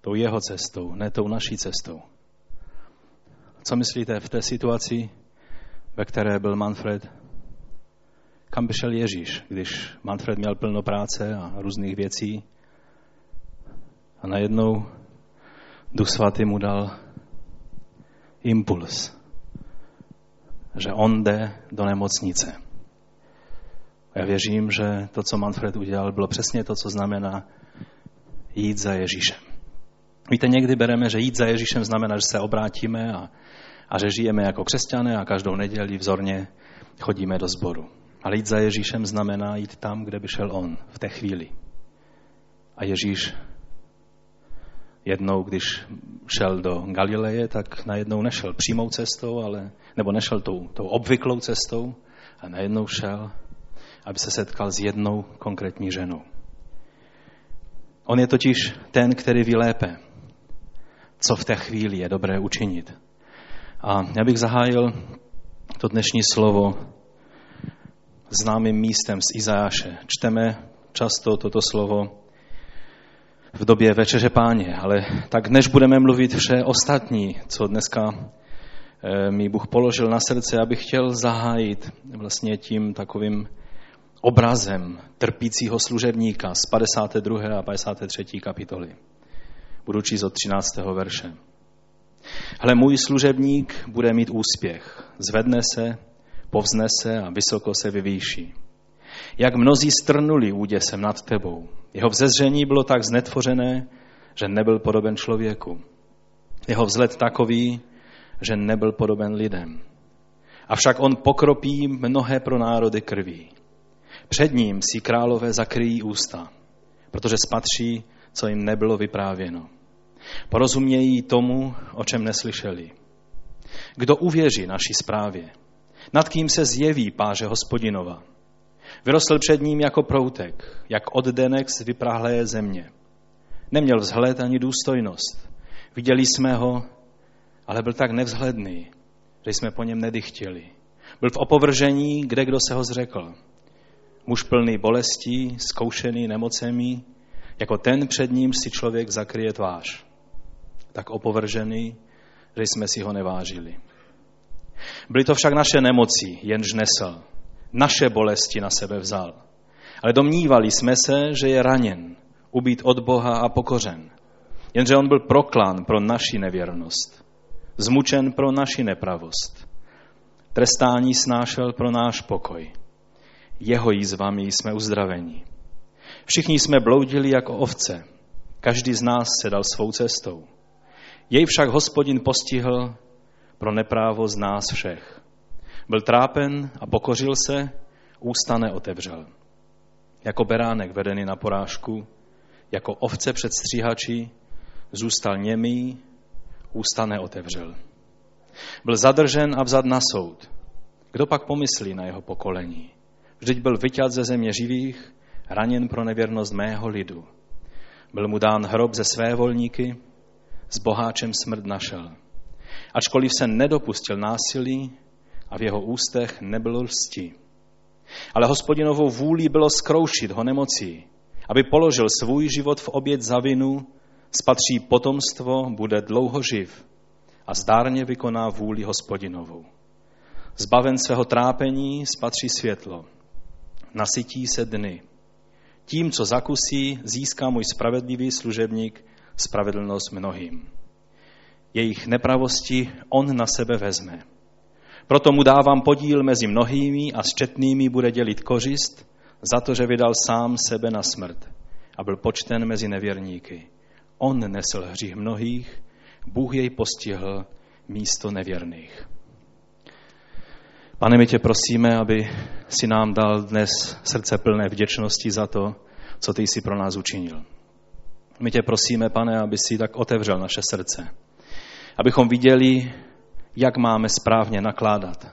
tou jeho cestou, ne tou naší cestou. Co myslíte v té situaci, ve které byl Manfred? Kam by šel Ježíš, když Manfred měl plno práce a různých věcí? A najednou Duch Svatý mu dal impuls, že on jde do nemocnice. A já věřím, že to, co Manfred udělal, bylo přesně to, co znamená jít za Ježíšem. Víte, někdy bereme, že jít za Ježíšem znamená, že se obrátíme a, a že žijeme jako křesťané a každou neděli vzorně chodíme do sboru. Ale jít za Ježíšem znamená jít tam, kde by šel on v té chvíli. A Ježíš jednou, když šel do Galileje, tak najednou nešel přímou cestou, ale, nebo nešel tou, tou obvyklou cestou, a najednou šel, aby se setkal s jednou konkrétní ženou. On je totiž ten, který ví lépe, co v té chvíli je dobré učinit. A já bych zahájil to dnešní slovo známým místem z Izajáše. Čteme často toto slovo v době večeře páně, ale tak než budeme mluvit vše ostatní, co dneska eh, mi Bůh položil na srdce, já bych chtěl zahájit vlastně tím takovým obrazem trpícího služebníka z 52. a 53. kapitoly. Budu číst od 13. verše. Hle, můj služebník bude mít úspěch, zvedne se, povznese a vysoko se vyvýší. Jak mnozí strnuli úděsem nad tebou. Jeho vzezření bylo tak znetvořené, že nebyl podoben člověku. Jeho vzhled takový, že nebyl podoben lidem. Avšak on pokropí mnohé pro národy krví. Před ním si králové zakryjí ústa, protože spatří, co jim nebylo vyprávěno. Porozumějí tomu, o čem neslyšeli. Kdo uvěří naší zprávě? Nad kým se zjeví páže hospodinova? Vyrostl před ním jako proutek, jak oddenek z vyprahlé země. Neměl vzhled ani důstojnost. Viděli jsme ho, ale byl tak nevzhledný, že jsme po něm nedychtěli. Byl v opovržení, kde kdo se ho zřekl. Muž plný bolestí, zkoušený nemocemi, jako ten před ním si člověk zakryje tvář. Tak opovržený, že jsme si ho nevážili. Byly to však naše nemoci, jenž nesl naše bolesti na sebe vzal. Ale domnívali jsme se, že je raněn, ubít od Boha a pokořen. Jenže on byl proklán pro naši nevěrnost, zmučen pro naši nepravost. Trestání snášel pro náš pokoj. Jeho jízvami jsme uzdraveni. Všichni jsme bloudili jako ovce, každý z nás se dal svou cestou. Jej však hospodin postihl pro neprávo z nás všech. Byl trápen a pokořil se, ústa neotevřel. Jako beránek vedený na porážku, jako ovce před stříhači, zůstal němý, ústa neotevřel. Byl zadržen a vzad na soud. Kdo pak pomyslí na jeho pokolení? Vždyť byl vyťat ze země živých, raněn pro nevěrnost mého lidu. Byl mu dán hrob ze své volníky, s boháčem smrt našel. Ačkoliv se nedopustil násilí, a v jeho ústech nebylo lsti. Ale hospodinovou vůli bylo skroušit ho nemocí, aby položil svůj život v oběd za vinu, spatří potomstvo, bude dlouho živ a zdárně vykoná vůli hospodinovou. Zbaven svého trápení spatří světlo. Nasytí se dny. Tím, co zakusí, získá můj spravedlivý služebník spravedlnost mnohým. Jejich nepravosti on na sebe vezme proto mu dávám podíl mezi mnohými a s četnými bude dělit kořist za to, že vydal sám sebe na smrt a byl počten mezi nevěrníky. On nesl hřích mnohých, Bůh jej postihl místo nevěrných. Pane, my tě prosíme, aby si nám dal dnes srdce plné vděčnosti za to, co ty jsi pro nás učinil. My tě prosíme, pane, aby si tak otevřel naše srdce, abychom viděli jak máme správně nakládat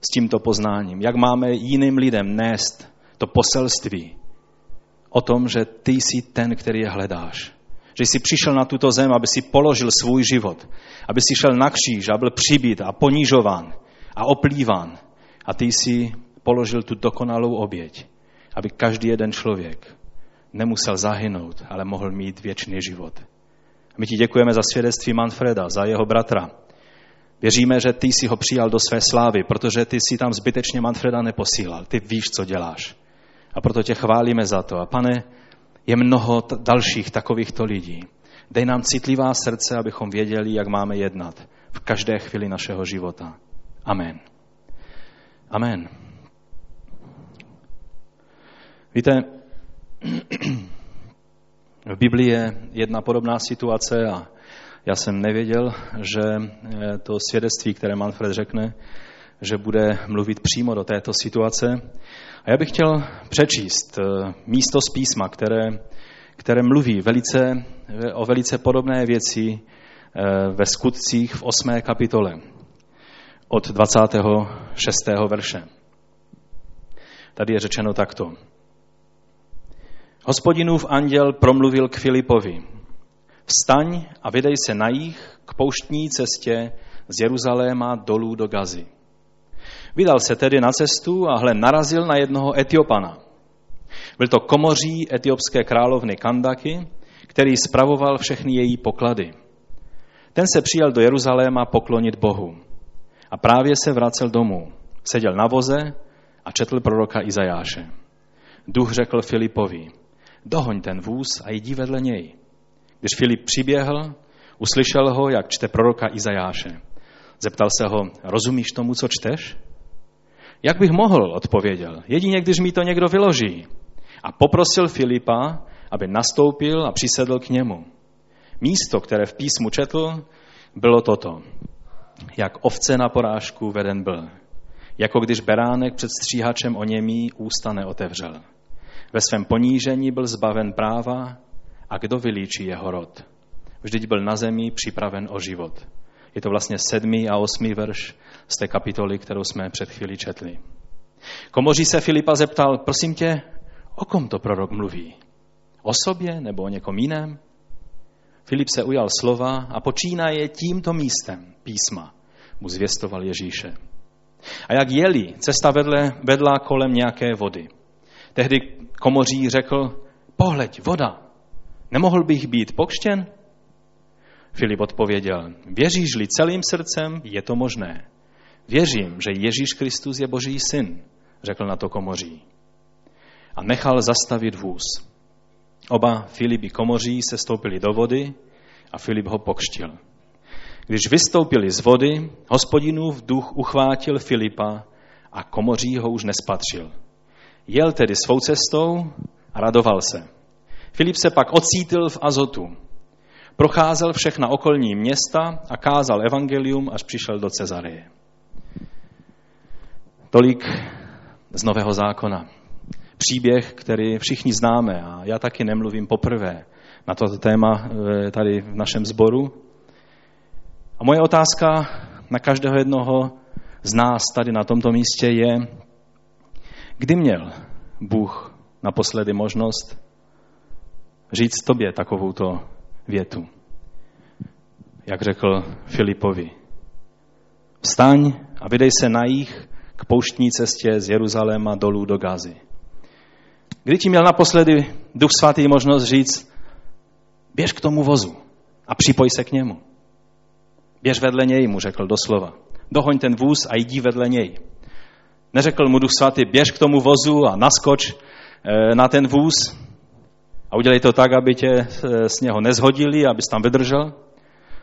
s tímto poznáním, jak máme jiným lidem nést to poselství o tom, že ty jsi ten, který je hledáš. Že jsi přišel na tuto zem, aby si položil svůj život, aby si šel na kříž a byl přibít a ponížován a oplýván. A ty jsi položil tu dokonalou oběť, aby každý jeden člověk nemusel zahynout, ale mohl mít věčný život. My ti děkujeme za svědectví Manfreda, za jeho bratra. Věříme, že ty jsi ho přijal do své slávy, protože ty si tam zbytečně Manfreda neposílal. Ty víš, co děláš. A proto tě chválíme za to. A pane, je mnoho t- dalších takovýchto lidí. Dej nám citlivá srdce, abychom věděli, jak máme jednat v každé chvíli našeho života. Amen. Amen. Víte, v Biblii je jedna podobná situace a já jsem nevěděl, že eh, to svědectví, které Manfred řekne, že bude mluvit přímo do této situace. A já bych chtěl přečíst eh, místo z písma, které, které mluví velice, o velice podobné věci eh, ve skutcích v 8. kapitole od 26. verše. Tady je řečeno takto. Hospodinův anděl promluvil k Filipovi. Vstaň a vydej se na jich k pouštní cestě z Jeruzaléma dolů do Gazy. Vydal se tedy na cestu a hle narazil na jednoho Etiopana. Byl to komoří etiopské královny Kandaky, který spravoval všechny její poklady. Ten se přijal do Jeruzaléma poklonit Bohu. A právě se vracel domů. Seděl na voze a četl proroka Izajáše. Duch řekl Filipovi, dohoň ten vůz a jdi vedle něj. Když Filip přiběhl, uslyšel ho, jak čte proroka Izajáše. Zeptal se ho, rozumíš tomu, co čteš? Jak bych mohl, odpověděl, jedině když mi to někdo vyloží. A poprosil Filipa, aby nastoupil a přisedl k němu. Místo, které v písmu četl, bylo toto. Jak ovce na porážku veden byl. Jako když beránek před stříhačem o němí ústa neotevřel. Ve svém ponížení byl zbaven práva a kdo vylíčí jeho rod? Vždyť byl na zemi připraven o život. Je to vlastně sedmý a osmý verš z té kapitoly, kterou jsme před chvílí četli. Komoří se Filipa zeptal, prosím tě, o kom to prorok mluví? O sobě nebo o někom jiném? Filip se ujal slova a počínaje tímto místem písma mu zvěstoval Ježíše. A jak jeli, cesta vedle, vedla kolem nějaké vody. Tehdy komoří řekl, pohleď, voda, nemohl bych být pokštěn? Filip odpověděl, věříš-li celým srdcem, je to možné. Věřím, že Ježíš Kristus je Boží syn, řekl na to komoří. A nechal zastavit vůz. Oba Filipi komoří se stoupili do vody a Filip ho pokštil. Když vystoupili z vody, hospodinův duch uchvátil Filipa a komoří ho už nespatřil. Jel tedy svou cestou a radoval se. Filip se pak ocítil v Azotu. Procházel všechna okolní města a kázal evangelium, až přišel do Cezareje. Tolik z Nového zákona. Příběh, který všichni známe a já taky nemluvím poprvé na toto téma eh, tady v našem sboru. A moje otázka na každého jednoho z nás tady na tomto místě je, kdy měl Bůh naposledy možnost říct tobě takovouto větu. Jak řekl Filipovi. Vstaň a vydej se na jich k pouštní cestě z Jeruzaléma dolů do Gazy. Kdy ti měl naposledy Duch Svatý možnost říct, běž k tomu vozu a připoj se k němu. Běž vedle něj, mu řekl doslova. Dohoň ten vůz a jdi vedle něj. Neřekl mu Duch Svatý, běž k tomu vozu a naskoč eh, na ten vůz a udělej to tak, aby tě eh, z něho nezhodili, abys tam vydržel.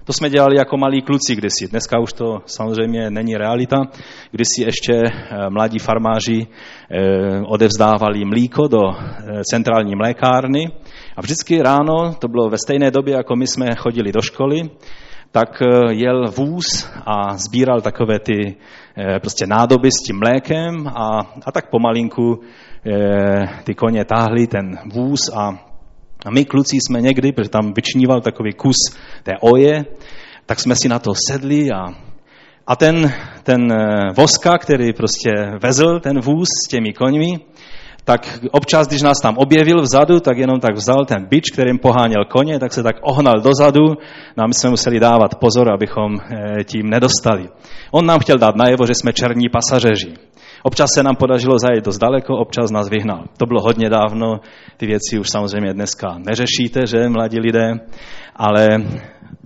To jsme dělali jako malí kluci kdysi. Dneska už to samozřejmě není realita. Kdysi ještě eh, mladí farmáři odevzdávali mlíko do centrální mlékárny a vždycky ráno, to bylo ve stejné době, jako my jsme chodili do školy, tak eh, jel vůz a sbíral takové ty eh, prostě nádoby s tím mlékem a, a tak pomalinku eh, ty koně táhli ten vůz a, a my kluci jsme někdy, protože tam vyčníval takový kus té oje, tak jsme si na to sedli a, a ten, ten voska, který prostě vezl ten vůz s těmi koňmi, tak občas, když nás tam objevil vzadu, tak jenom tak vzal ten bič, kterým poháněl koně, tak se tak ohnal dozadu. No a my jsme museli dávat pozor, abychom eh, tím nedostali. On nám chtěl dát najevo, že jsme černí pasažeři. Občas se nám podařilo zajet dost daleko, občas nás vyhnal. To bylo hodně dávno, ty věci už samozřejmě dneska neřešíte, že, mladí lidé. Ale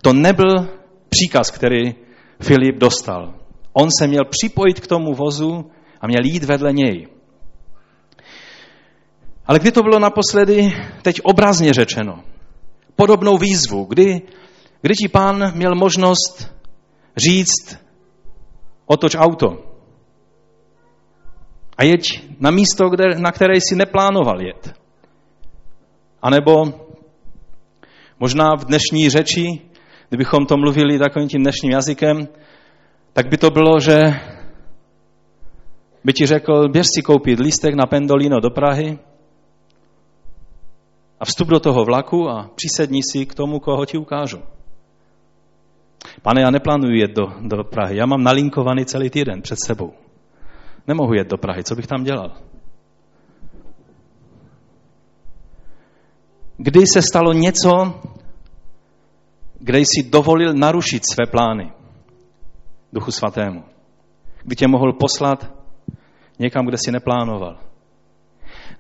to nebyl příkaz, který Filip dostal. On se měl připojit k tomu vozu a měl jít vedle něj. Ale kdy to bylo naposledy, teď obrazně řečeno, podobnou výzvu, kdy, kdy ti pán měl možnost říct, otoč auto. A jeď na místo, kde, na které jsi neplánoval jet. A nebo možná v dnešní řeči, kdybychom to mluvili takovým tím dnešním jazykem, tak by to bylo, že by ti řekl, běž si koupit lístek na Pendolino do Prahy a vstup do toho vlaku a přisedni si k tomu, koho ti ukážu. Pane, já neplánuji jet do, do Prahy, já mám nalinkovaný celý týden před sebou. Nemohu jet do Prahy, co bych tam dělal? Kdy se stalo něco, kde jsi dovolil narušit své plány Duchu Svatému? Kdy tě mohl poslat někam, kde si neplánoval?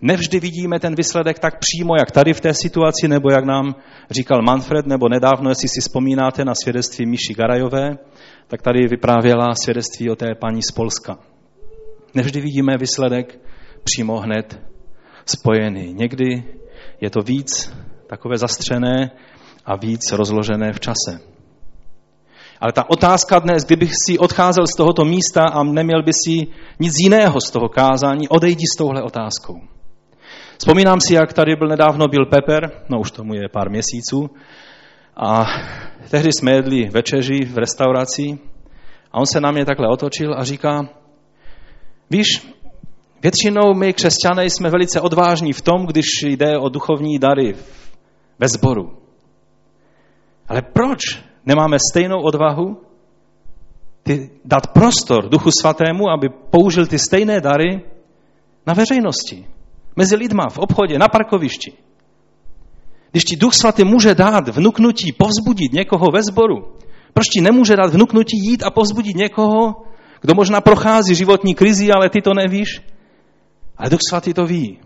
Nevždy vidíme ten výsledek tak přímo, jak tady v té situaci, nebo jak nám říkal Manfred, nebo nedávno, jestli si vzpomínáte na svědectví Míši Garajové, tak tady vyprávěla svědectví o té paní z Polska. Nevždy vidíme výsledek přímo hned spojený. Někdy je to víc takové zastřené a víc rozložené v čase. Ale ta otázka dnes, kdybych si odcházel z tohoto místa a neměl by si nic jiného z toho kázání, odejdi s touhle otázkou. Vzpomínám si, jak tady byl nedávno byl Pepper, no už tomu je pár měsíců, a tehdy jsme jedli večeři v restauraci a on se na mě takhle otočil a říká, víš, většinou my křesťané jsme velice odvážní v tom, když jde o duchovní dary ve sboru. Ale proč nemáme stejnou odvahu ty, dát prostor Duchu Svatému, aby použil ty stejné dary na veřejnosti? Mezi lidma, v obchodě, na parkovišti. Když ti Duch Svatý může dát vnuknutí povzbudit někoho ve sboru, proč ti nemůže dát vnuknutí jít a povzbudit někoho, kdo možná prochází životní krizi, ale ty to nevíš? Ale Duch Svatý to ví.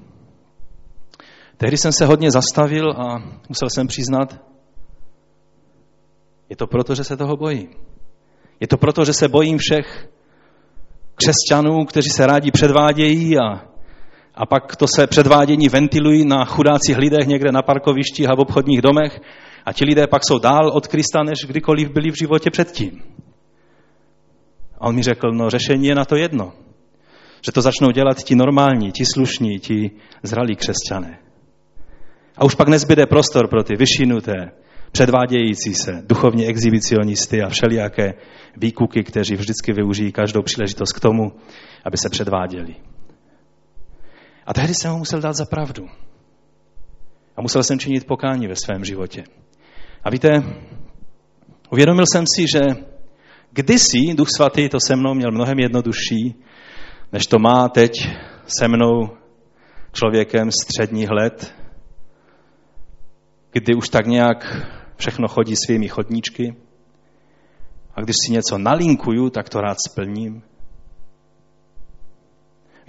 Tehdy jsem se hodně zastavil a musel jsem přiznat, je to proto, že se toho bojím. Je to proto, že se bojím všech křesťanů, kteří se rádi předvádějí a a pak to se předvádění ventilují na chudácích lidech někde na parkovišti a v obchodních domech a ti lidé pak jsou dál od Krista, než kdykoliv byli v životě předtím. A on mi řekl, no řešení je na to jedno. Že to začnou dělat ti normální, ti slušní, ti zralí křesťané. A už pak nezbyde prostor pro ty vyšinuté, předvádějící se, duchovní exhibicionisty a všelijaké výkuky, kteří vždycky využijí každou příležitost k tomu, aby se předváděli. A tehdy jsem ho musel dát za pravdu. A musel jsem činit pokání ve svém životě. A víte, uvědomil jsem si, že kdysi Duch Svatý to se mnou měl mnohem jednodušší, než to má teď se mnou člověkem středních let, kdy už tak nějak všechno chodí svými chodníčky a když si něco nalinkuju, tak to rád splním.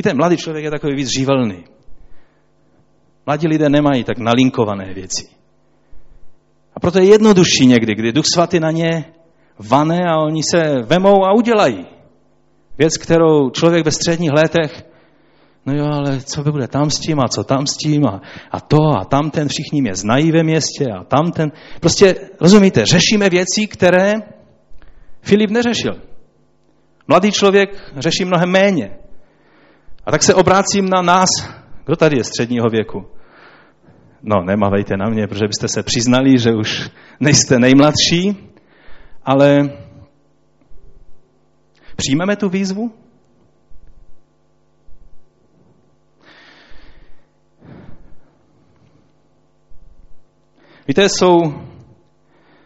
Víte, mladý člověk je takový víc živelný. Mladí lidé nemají tak nalinkované věci. A proto je jednodušší někdy, kdy Duch Svatý na ně vane a oni se vemou a udělají. Věc, kterou člověk ve středních letech, no jo, ale co by bude tam s tím a co tam s tím a, a to a tamten, všichni mě znají ve městě a tamten. Prostě, rozumíte, řešíme věci, které Filip neřešil. Mladý člověk řeší mnohem méně. A tak se obrácím na nás. Kdo tady je středního věku? No, nemavejte na mě, protože byste se přiznali, že už nejste nejmladší, ale přijmeme tu výzvu? Víte, jsou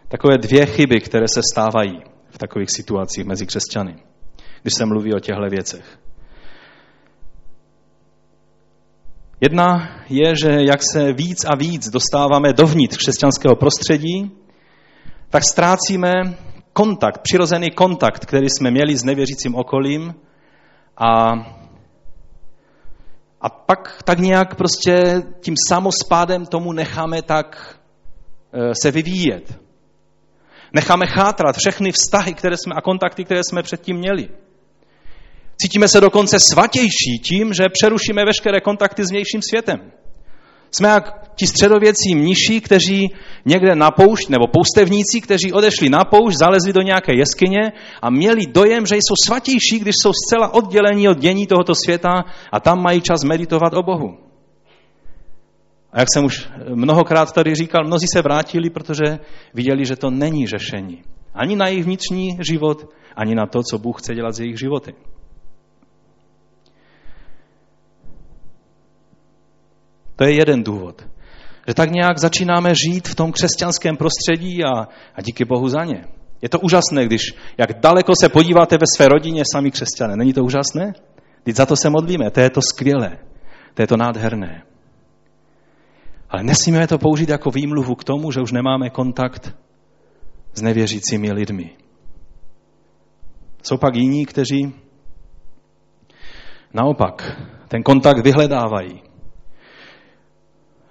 takové dvě chyby, které se stávají v takových situacích mezi křesťany, když se mluví o těchto věcech. Jedna je, že jak se víc a víc dostáváme dovnitř křesťanského prostředí, tak ztrácíme kontakt, přirozený kontakt, který jsme měli s nevěřícím okolím a, a pak tak nějak prostě tím samospádem tomu necháme tak se vyvíjet. Necháme chátrat všechny vztahy které jsme, a kontakty, které jsme předtím měli. Cítíme se dokonce svatější tím, že přerušíme veškeré kontakty s vnějším světem. Jsme jak ti středověcí mniši, kteří někde na poušť, nebo poustevníci, kteří odešli na poušť, zalezli do nějaké jeskyně a měli dojem, že jsou svatější, když jsou zcela oddělení od dění tohoto světa a tam mají čas meditovat o Bohu. A jak jsem už mnohokrát tady říkal, mnozí se vrátili, protože viděli, že to není řešení. Ani na jejich vnitřní život, ani na to, co Bůh chce dělat z jejich životy. To je jeden důvod. Že tak nějak začínáme žít v tom křesťanském prostředí a, a díky Bohu za ně. Je to úžasné, když jak daleko se podíváte ve své rodině sami křesťané. Není to úžasné? Teď za to se modlíme, to je to skvělé, to je to nádherné. Ale nesmíme to použít jako výmluvu k tomu, že už nemáme kontakt s nevěřícími lidmi. Jsou pak jiní, kteří naopak ten kontakt vyhledávají.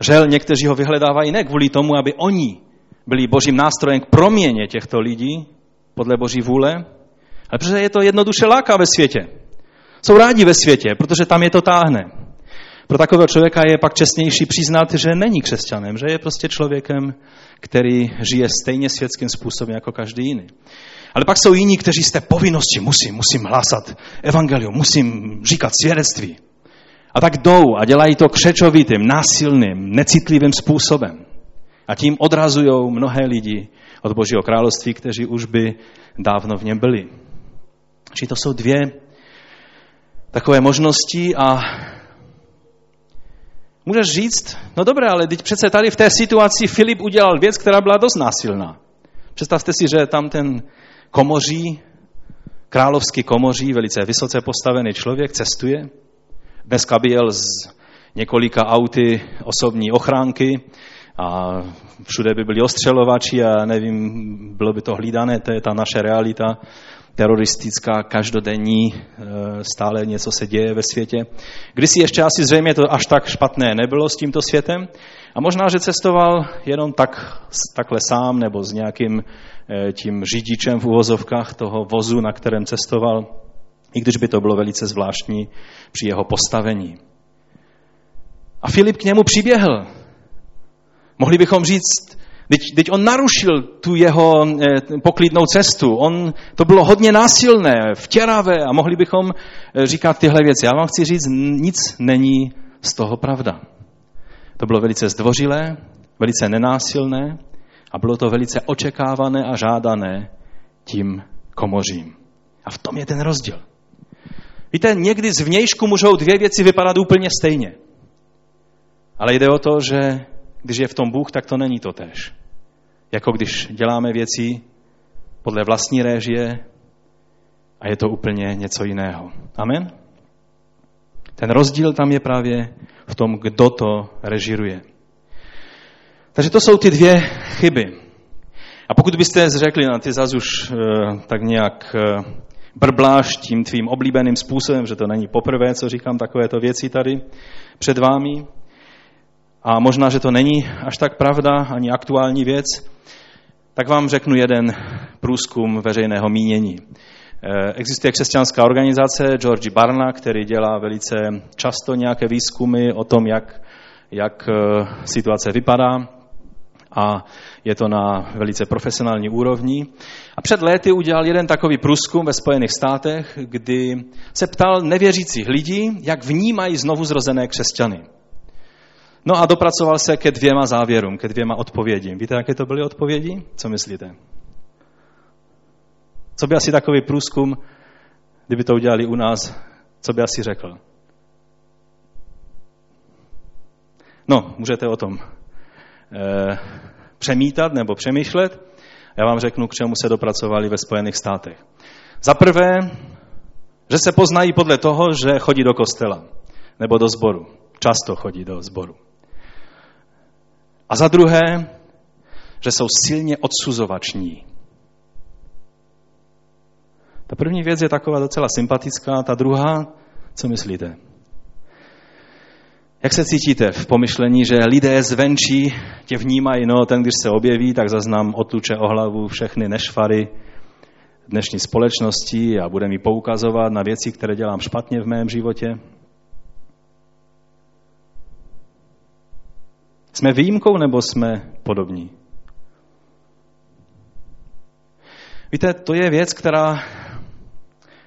Žel někteří ho vyhledávají ne kvůli tomu, aby oni byli božím nástrojem k proměně těchto lidí podle boží vůle, ale protože je to jednoduše láká ve světě. Jsou rádi ve světě, protože tam je to táhne. Pro takového člověka je pak čestnější přiznat, že není křesťanem, že je prostě člověkem, který žije stejně světským způsobem jako každý jiný. Ale pak jsou jiní, kteří z té povinnosti musím, musím hlásat evangelium, musím říkat svědectví. A tak jdou a dělají to křečovitým, násilným, necitlivým způsobem. A tím odrazují mnohé lidi od Božího království, kteří už by dávno v něm byli. Či to jsou dvě takové možnosti a můžeš říct, no dobré, ale teď přece tady v té situaci Filip udělal věc, která byla dost násilná. Představte si, že tam ten komoří, královský komoří, velice vysoce postavený člověk, cestuje Dneska by jel z několika auty osobní ochránky a všude by byli ostřelovači a nevím, bylo by to hlídané, to je ta naše realita teroristická, každodenní, e, stále něco se děje ve světě. Když si ještě asi zřejmě to až tak špatné nebylo s tímto světem a možná, že cestoval jenom tak, takhle sám nebo s nějakým e, tím řidičem v uvozovkách toho vozu, na kterém cestoval, i když by to bylo velice zvláštní při jeho postavení. A Filip k němu přiběhl. Mohli bychom říct, teď, teď on narušil tu jeho eh, poklidnou cestu. On, to bylo hodně násilné, vtěravé a mohli bychom eh, říkat tyhle věci. Já vám chci říct, nic není z toho pravda. To bylo velice zdvořilé, velice nenásilné a bylo to velice očekávané a žádané tím komořím. A v tom je ten rozdíl. Víte, někdy z vnějšku můžou dvě věci vypadat úplně stejně. Ale jde o to, že když je v tom Bůh, tak to není to tež. Jako když děláme věci podle vlastní réžie a je to úplně něco jiného. Amen? Ten rozdíl tam je právě v tom, kdo to režiruje. Takže to jsou ty dvě chyby. A pokud byste řekli, na ty zas už uh, tak nějak uh, brbláš tím tvým oblíbeným způsobem, že to není poprvé, co říkám takovéto věci tady před vámi. A možná, že to není až tak pravda, ani aktuální věc, tak vám řeknu jeden průzkum veřejného mínění. Eh, existuje křesťanská organizace Georgi Barna, který dělá velice často nějaké výzkumy o tom, jak, jak eh, situace vypadá a je to na velice profesionální úrovni. A před léty udělal jeden takový průzkum ve Spojených státech, kdy se ptal nevěřících lidí, jak vnímají znovu zrozené křesťany. No a dopracoval se ke dvěma závěrům, ke dvěma odpovědím. Víte, jaké to byly odpovědi? Co myslíte? Co by asi takový průzkum, kdyby to udělali u nás, co by asi řekl? No, můžete o tom přemítat nebo přemýšlet. Já vám řeknu, k čemu se dopracovali ve Spojených státech. Za prvé, že se poznají podle toho, že chodí do kostela nebo do sboru. Často chodí do sboru. A za druhé, že jsou silně odsuzovační. Ta první věc je taková docela sympatická, ta druhá, co myslíte? Jak se cítíte v pomyšlení, že lidé zvenčí tě vnímají, no ten, když se objeví, tak zaznám otluče o hlavu všechny nešvary dnešní společnosti a bude mi poukazovat na věci, které dělám špatně v mém životě? Jsme výjimkou nebo jsme podobní? Víte, to je věc, která,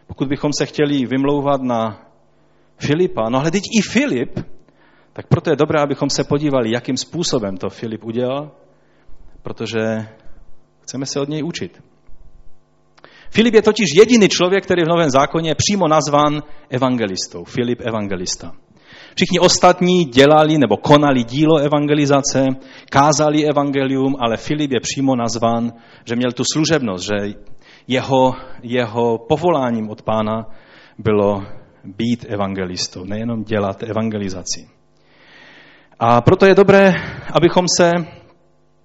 pokud bychom se chtěli vymlouvat na Filipa, no ale teď i Filip, tak proto je dobré, abychom se podívali, jakým způsobem to Filip udělal, protože chceme se od něj učit. Filip je totiž jediný člověk, který v Novém zákoně je přímo nazván evangelistou. Filip evangelista. Všichni ostatní dělali nebo konali dílo evangelizace, kázali evangelium, ale Filip je přímo nazván, že měl tu služebnost, že jeho, jeho povoláním od pána bylo být evangelistou, nejenom dělat evangelizaci. A proto je dobré, abychom se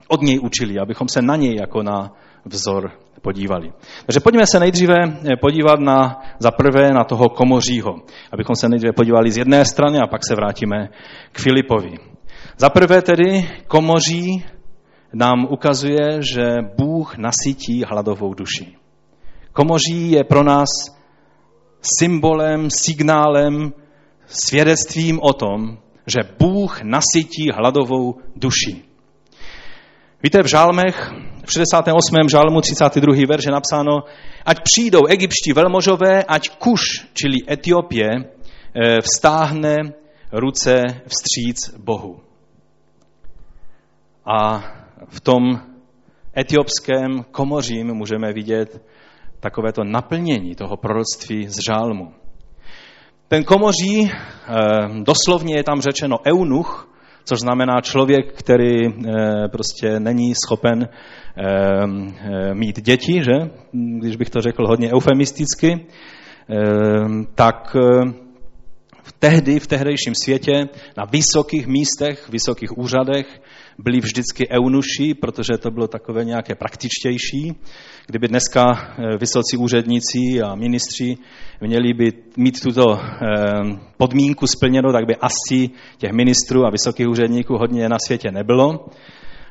od něj učili, abychom se na něj jako na vzor podívali. Takže pojďme se nejdříve eh, podívat na, za prvé na toho komořího, abychom se nejdříve podívali z jedné strany a pak se vrátíme k Filipovi. Za prvé tedy komoří nám ukazuje, že Bůh nasytí hladovou duši. Komoří je pro nás symbolem, signálem, svědectvím o tom, že Bůh nasytí hladovou duši. Víte, v žálmech, v 68. žálmu 32. verš je napsáno, ať přijdou egyptští velmožové, ať Kuš, čili Etiopie, eh, vstáhne ruce vstříc Bohu. A v tom etiopském komořím můžeme vidět takovéto naplnění toho proroctví z žálmu. Ten komoří, eh, doslovně je tam řečeno eunuch, což znamená člověk, který eh, prostě není schopen eh, mít děti, že? když bych to řekl hodně eufemisticky, tak v tehdy, v tehdejším světě, na vysokých místech, vysokých úřadech, byli vždycky eunuši, protože to bylo takové nějaké praktičtější. Kdyby dneska eh, vysocí úředníci a ministři měli by mít tuto eh, podmínku splněno, tak by asi těch ministrů a vysokých úředníků hodně na světě nebylo.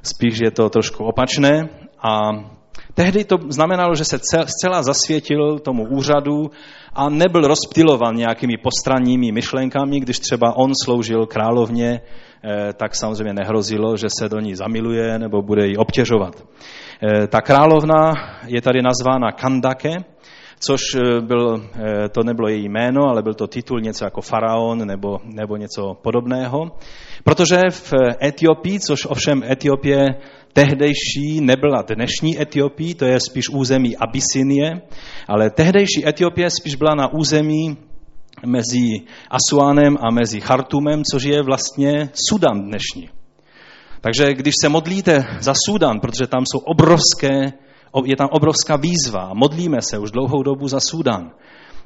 Spíš je to trošku opačné. A tehdy to znamenalo, že se zcela zasvětil tomu úřadu a nebyl rozptilovan nějakými postranními myšlenkami, když třeba on sloužil královně tak samozřejmě nehrozilo, že se do ní zamiluje nebo bude ji obtěžovat. Eh, ta královna je tady nazvána Kandake, což eh, byl, to nebylo její jméno, ale byl to titul něco jako faraon nebo, nebo něco podobného. Protože v Etiopii, což ovšem Etiopie tehdejší nebyla dnešní Etiopii, to je spíš území Abysinie, ale tehdejší Etiopie spíš byla na území mezi Asuánem a mezi Chartumem, což je vlastně Sudan dnešní. Takže když se modlíte za Sudan, protože tam jsou obrovské, je tam obrovská výzva, modlíme se už dlouhou dobu za Sudan,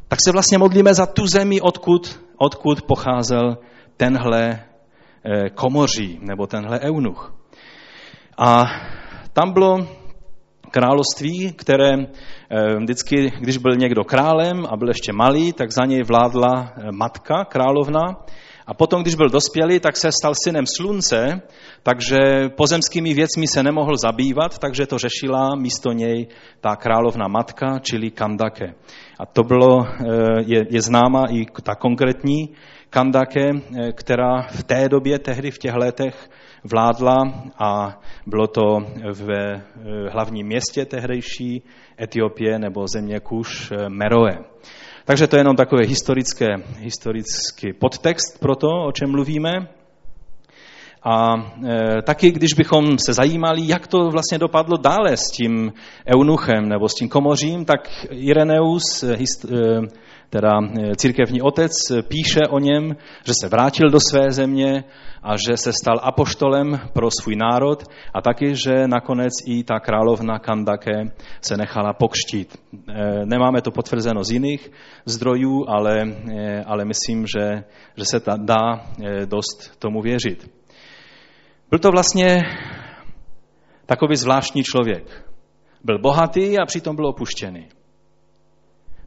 tak se vlastně modlíme za tu zemi, odkud, odkud pocházel tenhle eh, komoří nebo tenhle eunuch. A tam bylo království, které eh, vždycky, když byl někdo králem a byl ještě malý, tak za něj vládla eh, matka, královna. A potom, když byl dospělý, tak se stal synem slunce, takže pozemskými věcmi se nemohl zabývat, takže to řešila místo něj ta královna matka, čili Kandake. A to bylo, eh, je, je známa i ta konkrétní Kandake, která v té době, tehdy v těch letech, vládla a bylo to v eh, hlavním městě tehdejší Etiopie nebo země Kuš eh, Meroe. Takže to je jenom takový historické, historický podtext pro to, o čem mluvíme. A e, taky, když bychom se zajímali, jak to vlastně dopadlo dále s tím eunuchem nebo s tím komořím, tak Ireneus, hist, e, teda církevní otec, píše o něm, že se vrátil do své země a že se stal apoštolem pro svůj národ a taky, že nakonec i ta královna Kandake se nechala pokštít. E, nemáme to potvrzeno z jiných zdrojů, ale, e, ale myslím, že, že se ta dá e, dost tomu věřit. Byl to vlastně takový zvláštní člověk. Byl bohatý a přitom byl opuštěný.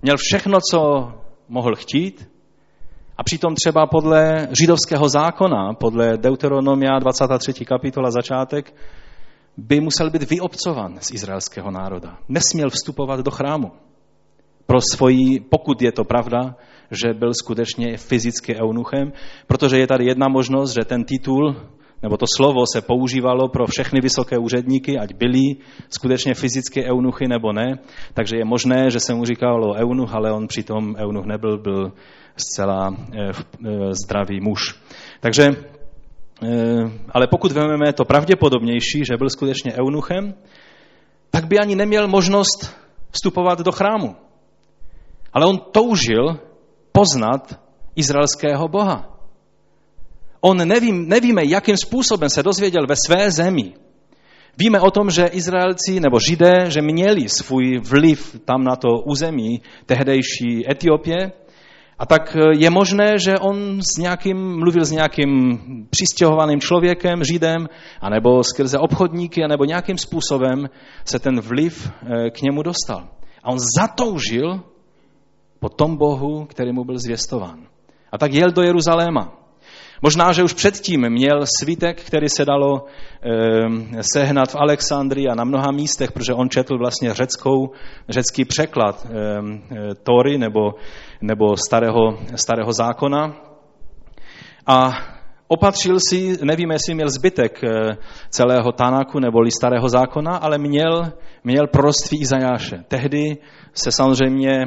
Měl všechno, co mohl chtít, A přitom třeba podle židovského zákona, podle Deuteronomia 23. kapitola začátek, by musel být vyobcovan z izraelského národa. Nesměl vstupovat do chrámu. Pro svoji, pokud je to pravda, že byl skutečně fyzicky eunuchem, protože je tady jedna možnost, že ten titul nebo to slovo se používalo pro všechny vysoké úředníky, ať byli skutečně fyzicky eunuchy nebo ne. Takže je možné, že se mu říkalo eunuch, ale on přitom eunuch nebyl, byl zcela eh, eh, zdravý muž. Takže, eh, ale pokud vezmeme to pravděpodobnější, že byl skutečně eunuchem, tak by ani neměl možnost vstupovat do chrámu. Ale on toužil poznat izraelského Boha. On nevím, nevíme, jakým způsobem se dozvěděl ve své zemi. Víme o tom, že Izraelci nebo Židé, že měli svůj vliv tam na to území tehdejší Etiopie, a tak je možné, že on s nějakým, mluvil s nějakým přistěhovaným člověkem, Židem, anebo skrze obchodníky, anebo nějakým způsobem se ten vliv eh, k němu dostal. A on zatoužil po tom Bohu, který mu byl zvěstován. A tak jel do Jeruzaléma. Možná, že už předtím měl svítek, který se dalo e, sehnat v Alexandrii a na mnoha místech, protože on četl vlastně řeckou, řecký překlad e, e, Tory nebo, nebo starého, starého zákona. A opatřil si, nevím, jestli měl zbytek celého Tanaku nebo starého zákona, ale měl, měl proroctví Izajáše. Tehdy se samozřejmě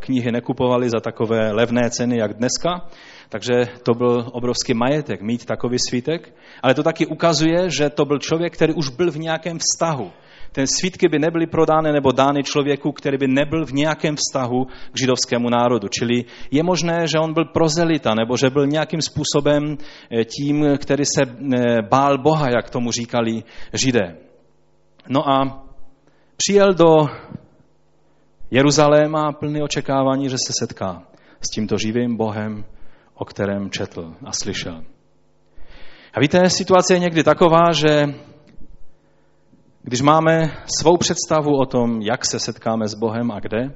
knihy nekupovaly za takové levné ceny, jak dneska, takže to byl obrovský majetek mít takový svítek, ale to taky ukazuje, že to byl člověk, který už byl v nějakém vztahu. Ten svítky by nebyly prodány nebo dány člověku, který by nebyl v nějakém vztahu k židovskému národu. Čili je možné, že on byl prozelita, nebo že byl nějakým způsobem eh, tím, který se eh, bál Boha, jak tomu říkali židé. No a přijel do Jeruzaléma plný očekávání, že se setká s tímto živým Bohem, o kterém četl a slyšel. A víte, situace je někdy taková, že když máme svou představu o tom, jak se setkáme s Bohem a kde,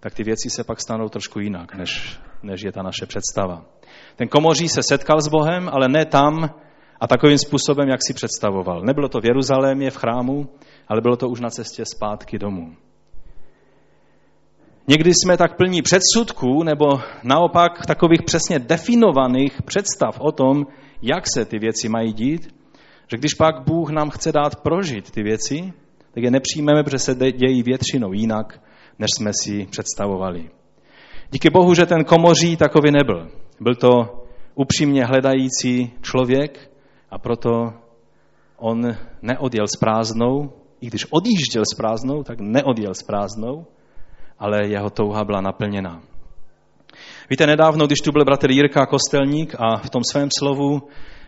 tak ty věci se pak stanou trošku jinak, než, než je ta naše představa. Ten komoří se setkal s Bohem, ale ne tam a takovým způsobem, jak si představoval. Nebylo to v Jeruzalémě, v chrámu, ale bylo to už na cestě zpátky domů. Někdy jsme tak plní předsudků nebo naopak takových přesně definovaných představ o tom, jak se ty věci mají dít, že když pak Bůh nám chce dát prožít ty věci, tak je nepřijmeme, protože se dějí většinou jinak, než jsme si představovali. Díky Bohu, že ten komoří takový nebyl. Byl to upřímně hledající člověk a proto on neodjel s prázdnou, i když odjížděl s prázdnou, tak neodjel s prázdnou, ale jeho touha byla naplněna. Víte, nedávno, když tu byl bratr Jirka Kostelník a v tom svém slovu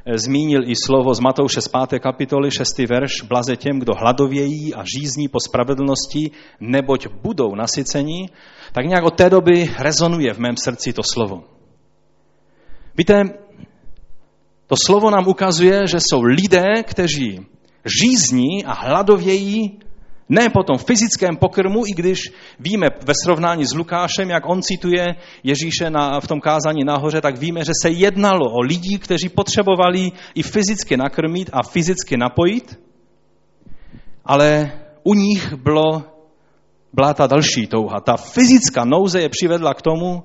eh, zmínil i slovo z Matouše z 5. kapitoly, 6. verš, blaze těm, kdo hladovějí a žízní po spravedlnosti, neboť budou nasyceni, tak nějak od té doby rezonuje v mém srdci to slovo. Víte, to slovo nám ukazuje, že jsou lidé, kteří žízní a hladovějí ne po tom fyzickém pokrmu, i když víme ve srovnání s Lukášem, jak on cituje Ježíše na, v tom kázání nahoře, tak víme, že se jednalo o lidi, kteří potřebovali i fyzicky nakrmit a fyzicky napojit, ale u nich bylo, byla ta další touha. Ta fyzická nouze je přivedla k tomu,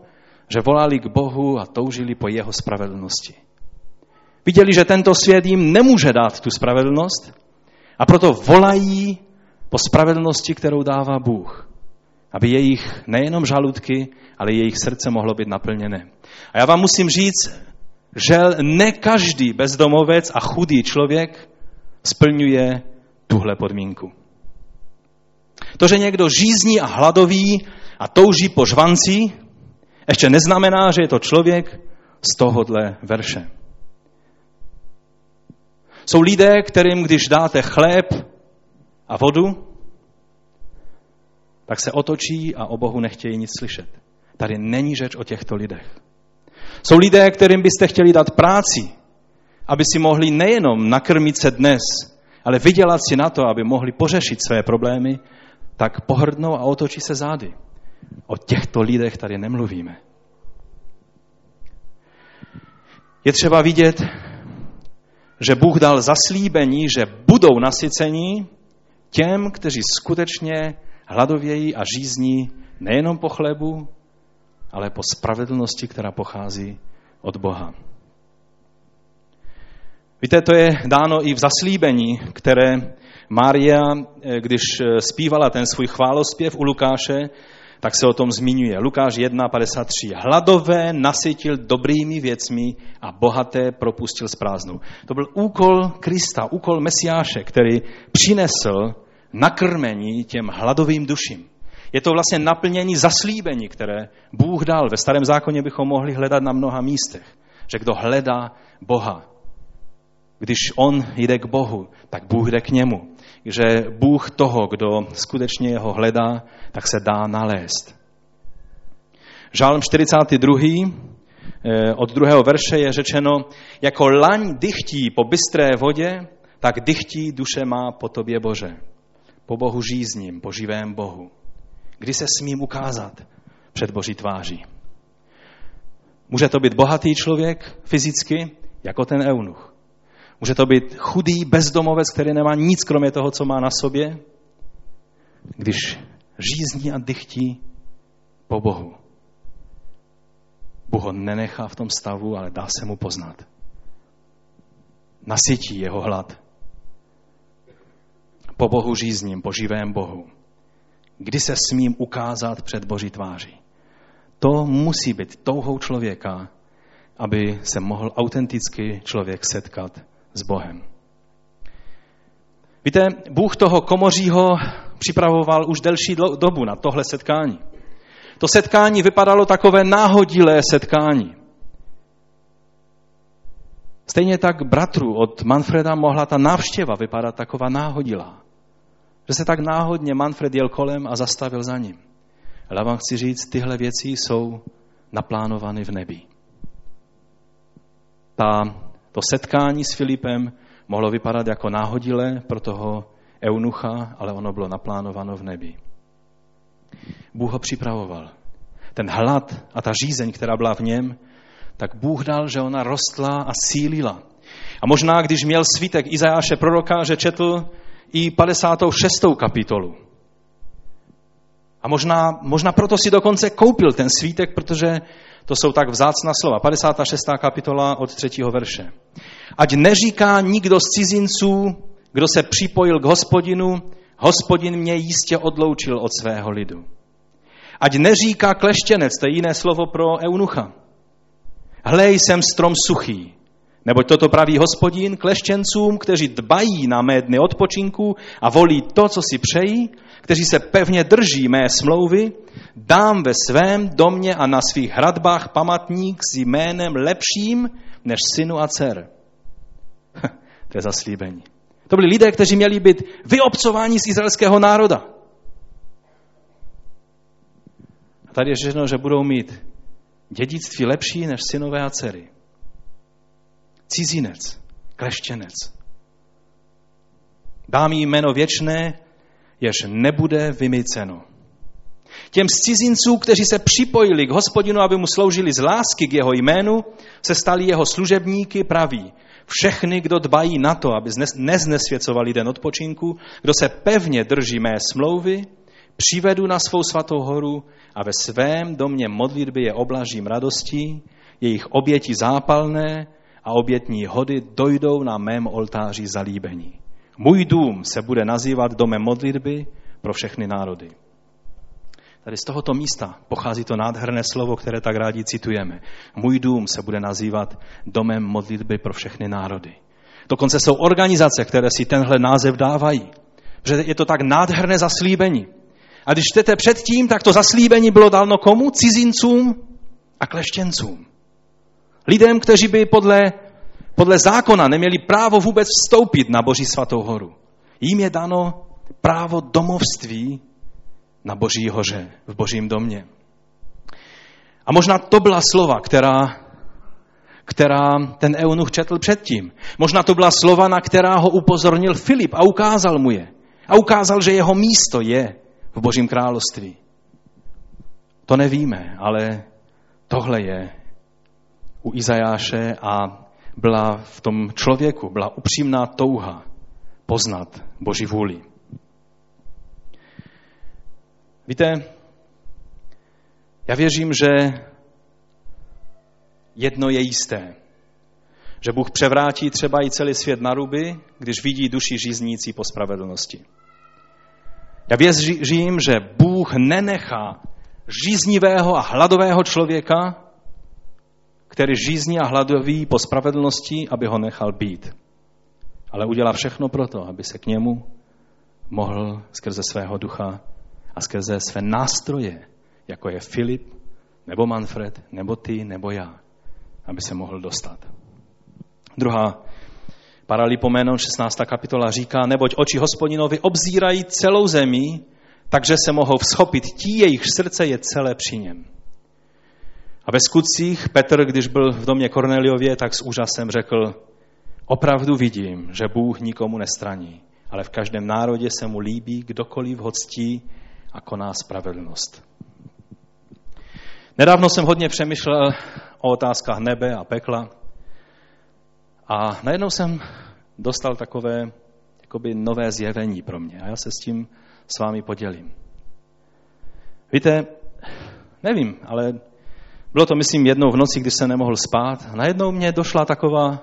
že volali k Bohu a toužili po jeho spravedlnosti. Viděli, že tento svět jim nemůže dát tu spravedlnost a proto volají po spravedlnosti, kterou dává Bůh. Aby jejich nejenom žaludky, ale jejich srdce mohlo být naplněné. A já vám musím říct, že ne každý bezdomovec a chudý člověk splňuje tuhle podmínku. To, že někdo žízní a hladoví a touží po žvanci, ještě neznamená, že je to člověk z tohohle verše. Jsou lidé, kterým, když dáte chléb a vodu, tak se otočí a o Bohu nechtějí nic slyšet. Tady není řeč o těchto lidech. Jsou lidé, kterým byste chtěli dát práci, aby si mohli nejenom nakrmit se dnes, ale vydělat si na to, aby mohli pořešit své problémy, tak pohrdnou a otočí se zády. O těchto lidech tady nemluvíme. Je třeba vidět, že Bůh dal zaslíbení, že budou nasycení těm, kteří skutečně hladovějí a žízní nejenom po chlebu, ale po spravedlnosti, která pochází od Boha. Víte, to je dáno i v zaslíbení, které Mária, eh, když eh, zpívala ten svůj chválospěv u Lukáše, tak se o tom zmiňuje. Lukáš 1.53. Hladové nasytil dobrými věcmi a bohaté propustil z prázdnou. To byl úkol Krista, úkol Mesiáše, který přinesl nakrmení těm hladovým duším. Je to vlastně naplnění zaslíbení, které Bůh dal. Ve starém zákoně bychom mohli hledat na mnoha místech. Že kdo hledá Boha, když on jde k Bohu, tak Bůh jde k němu. Že Bůh toho, kdo skutečně jeho hledá, tak se dá nalézt. Žálm 42. Eh, od druhého verše je řečeno, jako laň dychtí po bystré vodě, tak dychtí duše má po tobě Bože. Po Bohu žízním, po živém Bohu. Kdy se smím ukázat před Boží tváří? Může to být bohatý člověk fyzicky, jako ten eunuch. Může to být chudý bezdomovec, který nemá nic kromě toho, co má na sobě, když žízní a dychtí po Bohu. Bůh ho nenechá v tom stavu, ale dá se mu poznat. Nasytí jeho hlad. Po Bohu žízním, po živém Bohu. Kdy se smím ukázat před Boží tváří? To musí být touhou člověka, aby se mohl autenticky člověk setkat s Bohem. Víte, Bůh toho komořího připravoval už delší dobu na tohle setkání. To setkání vypadalo takové náhodilé setkání. Stejně tak bratru od Manfreda mohla ta návštěva vypadat taková náhodilá. Že se tak náhodně Manfred jel kolem a zastavil za ním. Ale vám chci říct, tyhle věci jsou naplánovány v nebi. Ta to setkání s Filipem mohlo vypadat jako náhodile pro toho eunucha, ale ono bylo naplánováno v nebi. Bůh ho připravoval. Ten hlad a ta žízeň, která byla v něm, tak Bůh dal, že ona rostla a sílila. A možná, když měl svítek Izajáše proroka, že četl i 56. kapitolu. A možná, možná proto si dokonce koupil ten svítek, protože to jsou tak vzácná slova. 56. kapitola od 3. verše. Ať neříká nikdo z cizinců, kdo se připojil k hospodinu, hospodin mě jistě odloučil od svého lidu. Ať neříká kleštěnec, to je jiné slovo pro eunucha. Hlej, jsem strom suchý, Neboť toto praví hospodin kleštěncům, kteří dbají na mé dny odpočinku a volí to, co si přejí, kteří se pevně drží mé smlouvy, dám ve svém domě a na svých hradbách pamatník s jménem lepším než synu a dcer. to je zaslíbení. To byli lidé, kteří měli být vyobcováni z izraelského národa. A tady je řečeno, že budou mít dědictví lepší než synové a dcery cizinec, kleštěnec. Dám jí jméno věčné, jež nebude vymyceno. Těm z cizinců, kteří se připojili k hospodinu, aby mu sloužili z lásky k jeho jménu, se stali jeho služebníky praví. Všechny, kdo dbají na to, aby neznesvěcovali den odpočinku, kdo se pevně drží mé smlouvy, přivedu na svou svatou horu a ve svém domě modlitby je oblažím radostí, jejich oběti zápalné a obětní hody dojdou na mém oltáři zalíbení. Můj dům se bude nazývat domem modlitby pro všechny národy. Tady z tohoto místa pochází to nádherné slovo, které tak rádi citujeme. Můj dům se bude nazývat domem modlitby pro všechny národy. Dokonce jsou organizace, které si tenhle název dávají. Že je to tak nádherné zaslíbení. A když čtete předtím, tak to zaslíbení bylo dáno komu? Cizincům a kleštěncům. Lidem, kteří by podle, podle zákona neměli právo vůbec vstoupit na Boží svatou horu. Jím je dano právo domovství na Boží hoře, v Božím domě. A možná to byla slova, která, která ten eunuch četl předtím. Možná to byla slova, na která ho upozornil Filip a ukázal mu je. A ukázal, že jeho místo je v Božím království. To nevíme, ale tohle je u Izajáše a byla v tom člověku, byla upřímná touha poznat Boží vůli. Víte, já věřím, že jedno je jisté. Že Bůh převrátí třeba i celý svět na ruby, když vidí duši žíznící po spravedlnosti. Já věřím, že Bůh nenechá žíznivého a hladového člověka, který žízní a hladoví po spravedlnosti, aby ho nechal být. Ale udělá všechno proto, aby se k němu mohl skrze svého ducha a skrze své nástroje, jako je Filip, nebo Manfred, nebo ty, nebo já, aby se mohl dostat. Druhá Paralipomenon 16. kapitola říká, neboť oči hospodinovi obzírají celou zemi, takže se mohou vzchopit tí, jejich srdce je celé při něm. A ve skutcích Petr, když byl v domě Korneliově, tak s úžasem řekl, opravdu vidím, že Bůh nikomu nestraní, ale v každém národě se mu líbí, kdokoliv ho ctí a koná spravedlnost. Nedávno jsem hodně přemýšlel o otázkách nebe a pekla a najednou jsem dostal takové jakoby nové zjevení pro mě a já se s tím s vámi podělím. Víte, nevím, ale bylo to, myslím, jednou v noci, kdy jsem nemohl spát a najednou mě došla taková,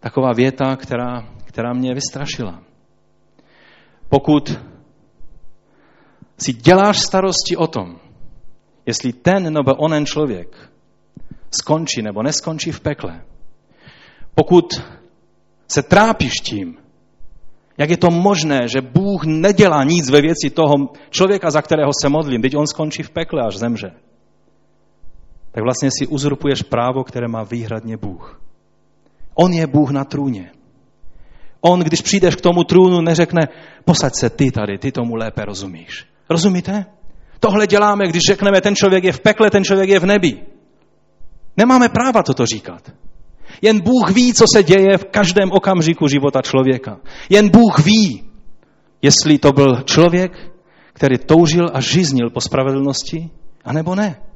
taková věta, která, která mě vystrašila. Pokud si děláš starosti o tom, jestli ten nebo onen člověk skončí nebo neskončí v pekle, pokud se trápíš tím, jak je to možné, že Bůh nedělá nic ve věci toho člověka, za kterého se modlím, teď on skončí v pekle, až zemře, tak vlastně si uzurpuješ právo, které má výhradně Bůh. On je Bůh na trůně. On, když přijdeš k tomu trůnu, neřekne, posaď se ty tady, ty tomu lépe rozumíš. Rozumíte? Tohle děláme, když řekneme, ten člověk je v pekle, ten člověk je v nebi. Nemáme práva toto říkat. Jen Bůh ví, co se děje v každém okamžiku života člověka. Jen Bůh ví, jestli to byl člověk, který toužil a žiznil po spravedlnosti, anebo ne.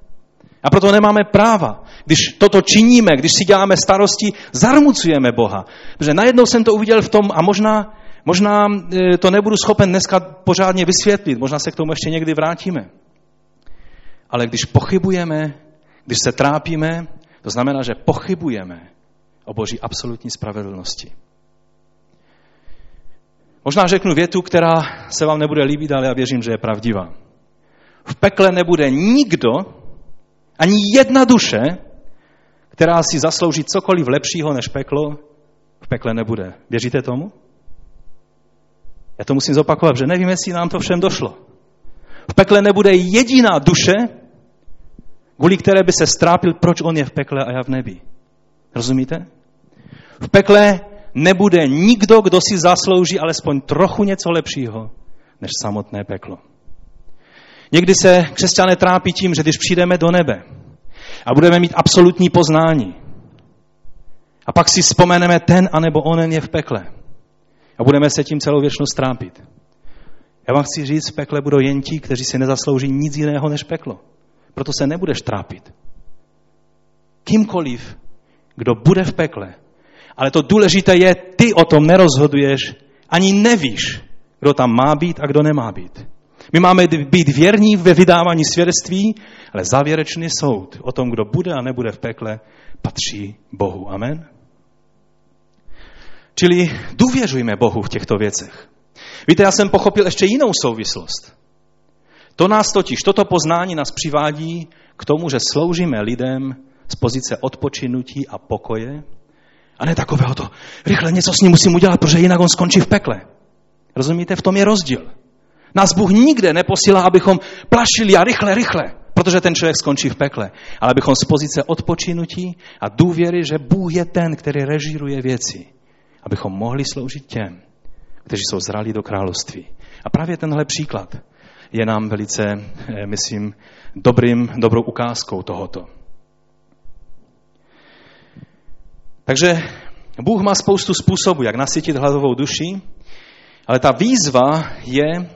A proto nemáme práva. Když toto činíme, když si děláme starosti, zarmucujeme Boha. Protože najednou jsem to uviděl v tom a možná, možná e, to nebudu schopen dneska pořádně vysvětlit, možná se k tomu ještě někdy vrátíme. Ale když pochybujeme, když se trápíme, to znamená, že pochybujeme o boží absolutní spravedlnosti. Možná řeknu větu, která se vám nebude líbit, ale já věřím, že je pravdivá. V pekle nebude nikdo, ani jedna duše, která si zaslouží cokoliv lepšího než peklo, v pekle nebude. Věříte tomu? Já to musím zopakovat, že nevím, jestli nám to všem došlo. V pekle nebude jediná duše, kvůli které by se strápil, proč on je v pekle a já v nebi. Rozumíte? V pekle nebude nikdo, kdo si zaslouží alespoň trochu něco lepšího, než samotné peklo. Někdy se křesťané trápí tím, že když přijdeme do nebe a budeme mít absolutní poznání, a pak si vzpomeneme, ten anebo onen je v pekle. A budeme se tím celou věčnost trápit. Já vám chci říct, v pekle budou jen ti, kteří si nezaslouží nic jiného než peklo. Proto se nebudeš trápit. Kýmkoliv, kdo bude v pekle, ale to důležité je, ty o tom nerozhoduješ, ani nevíš, kdo tam má být a kdo nemá být. My máme být věrní ve vydávání svědectví, ale závěrečný soud o tom, kdo bude a nebude v pekle, patří Bohu. Amen? Čili důvěřujme Bohu v těchto věcech. Víte, já jsem pochopil ještě jinou souvislost. To nás totiž, toto poznání nás přivádí k tomu, že sloužíme lidem z pozice odpočinutí a pokoje, a ne takového to, rychle něco s ním musím udělat, protože jinak on skončí v pekle. Rozumíte? V tom je rozdíl. Nás Bůh nikde neposílá, abychom plašili a rychle, rychle, protože ten člověk skončí v pekle. Ale abychom z pozice odpočinutí a důvěry, že Bůh je ten, který režíruje věci, abychom mohli sloužit těm, kteří jsou zralí do království. A právě tenhle příklad je nám velice, eh, myslím, dobrým, dobrou ukázkou tohoto. Takže Bůh má spoustu způsobů, jak nasytit hladovou duši, ale ta výzva je,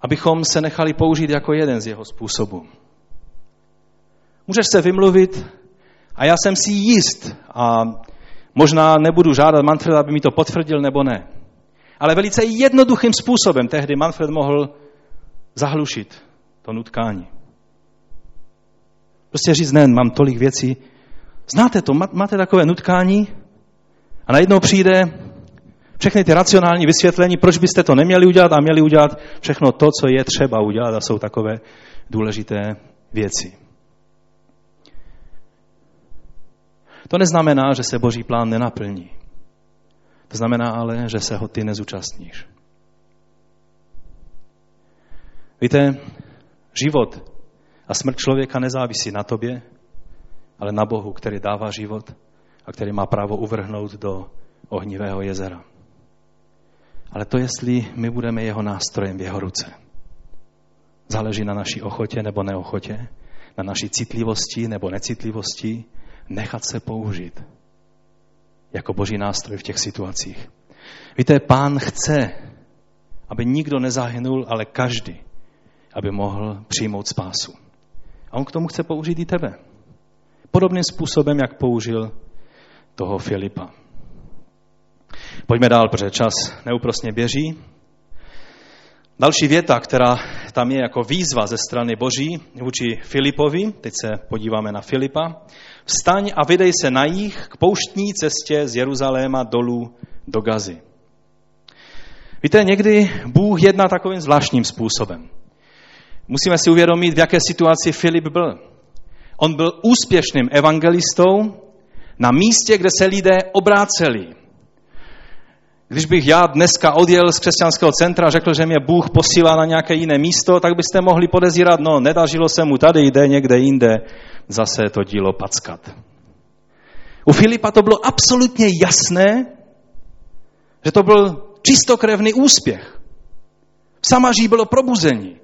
abychom se nechali použít jako jeden z jeho způsobů. Můžeš se vymluvit A já jsem si jist a možná nebudu žádat Manfreda, aby mi to potvrdil nebo ne. Ale velice jednoduchým způsobem tehdy Manfred mohl zahlušit to nutkání. Prostě říct, ne, mám tolik věcí. Znáte to, máte takové nutkání a najednou přijde všechny ty racionální vysvětlení, proč byste to neměli udělat a měli udělat všechno to, co je třeba udělat a jsou takové důležité věci. To neznamená, že se boží plán nenaplní. To znamená ale, že se ho ty nezúčastníš. Víte, život a smrt člověka nezávisí na tobě, ale na Bohu, který dává život a který má právo uvrhnout do ohnivého jezera. Ale to, jestli my budeme jeho nástrojem v jeho ruce. Záleží na naší ochotě nebo neochotě, na naší citlivosti nebo necitlivosti, nechat se použít jako boží nástroj v těch situacích. Víte, pán chce, aby nikdo nezahynul, ale každý, aby mohl přijmout spásu. A on k tomu chce použít i tebe. Podobným způsobem, jak použil toho Filipa. Pojďme dál, protože čas neúprostně běží. Další věta, která tam je jako výzva ze strany Boží vůči Filipovi, teď se podíváme na Filipa. Vstaň a vydej se na jich k pouštní cestě z Jeruzaléma dolů do Gazy. Víte, někdy Bůh jedná takovým zvláštním způsobem. Musíme si uvědomit, v jaké situaci Filip byl. On byl úspěšným evangelistou na místě, kde se lidé obráceli. Když bych já dneska odjel z křesťanského centra a řekl, že mě Bůh posílá na nějaké jiné místo, tak byste mohli podezírat, no nedařilo se mu tady, jde někde jinde zase to dílo packat. U Filipa to bylo absolutně jasné, že to byl čistokrevný úspěch. V Samaří bylo probuzení.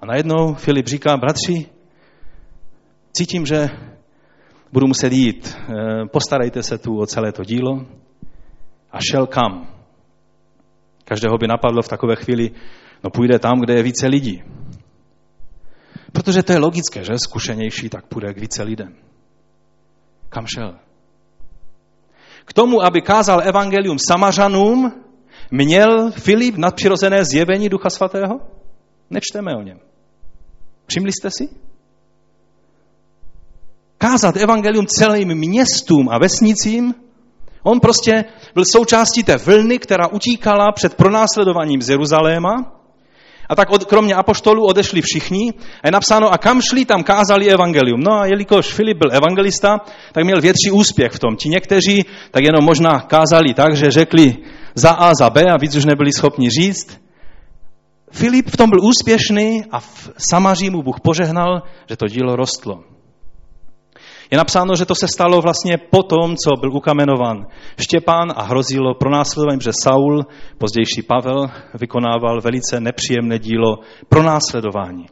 A najednou Filip říká, bratři, cítím, že budu muset jít, eh, postarejte se tu o celé to dílo. A šel kam? Každého by napadlo v takové chvíli, no půjde tam, kde je více lidí. Protože to je logické, že zkušenější tak půjde k více lidem. Kam šel? K tomu, aby kázal evangelium Samařanům, měl Filip nadpřirozené zjevení Ducha Svatého? Nečteme o něm. Všimli jste si? Kázat evangelium celým městům a vesnicím, on prostě byl součástí té vlny, která utíkala před pronásledováním z Jeruzaléma a tak od, kromě apoštolů odešli všichni a je napsáno, a kam šli, tam kázali evangelium. No a jelikož Filip byl evangelista, tak měl větší úspěch v tom. Ti někteří tak jenom možná kázali tak, že řekli za A, za B a víc už nebyli schopni říct. Filip v tom byl úspěšný a v Samaří mu Bůh požehnal, že to dílo rostlo. Je napsáno, že to se stalo vlastně po tom, co byl ukamenován Štěpán a hrozilo pro následování, že Saul, pozdější Pavel, vykonával velice nepříjemné dílo pro následování.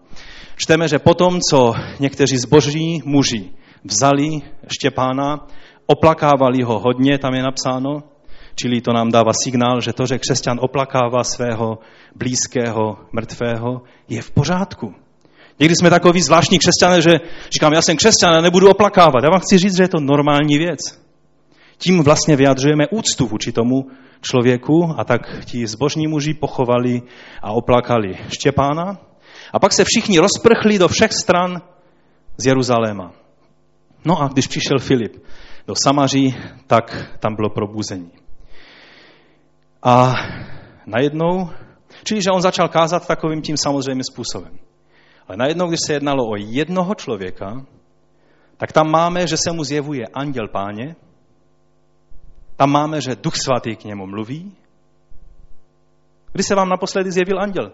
Čteme, že potom, co někteří zboží muži vzali Štěpána, oplakávali ho hodně, tam je napsáno, čili to nám dává signál, že to, že křesťan oplakává svého blízkého, mrtvého, je v pořádku. Někdy jsme takový zvláštní křesťané, že říkám, já jsem křesťan a nebudu oplakávat. Já vám chci říct, že je to normální věc. Tím vlastně vyjadřujeme úctu vůči tomu člověku a tak ti zbožní muži pochovali a oplakali Štěpána. A pak se všichni rozprchli do všech stran z Jeruzaléma. No a když přišel Filip do Samaří, tak tam bylo probuzení. A najednou, čili že on začal kázat takovým tím samozřejmým způsobem. Ale najednou, když se jednalo o jednoho člověka, tak tam máme, že se mu zjevuje anděl páně, tam máme, že duch svatý k němu mluví. Kdy se vám naposledy zjevil anděl?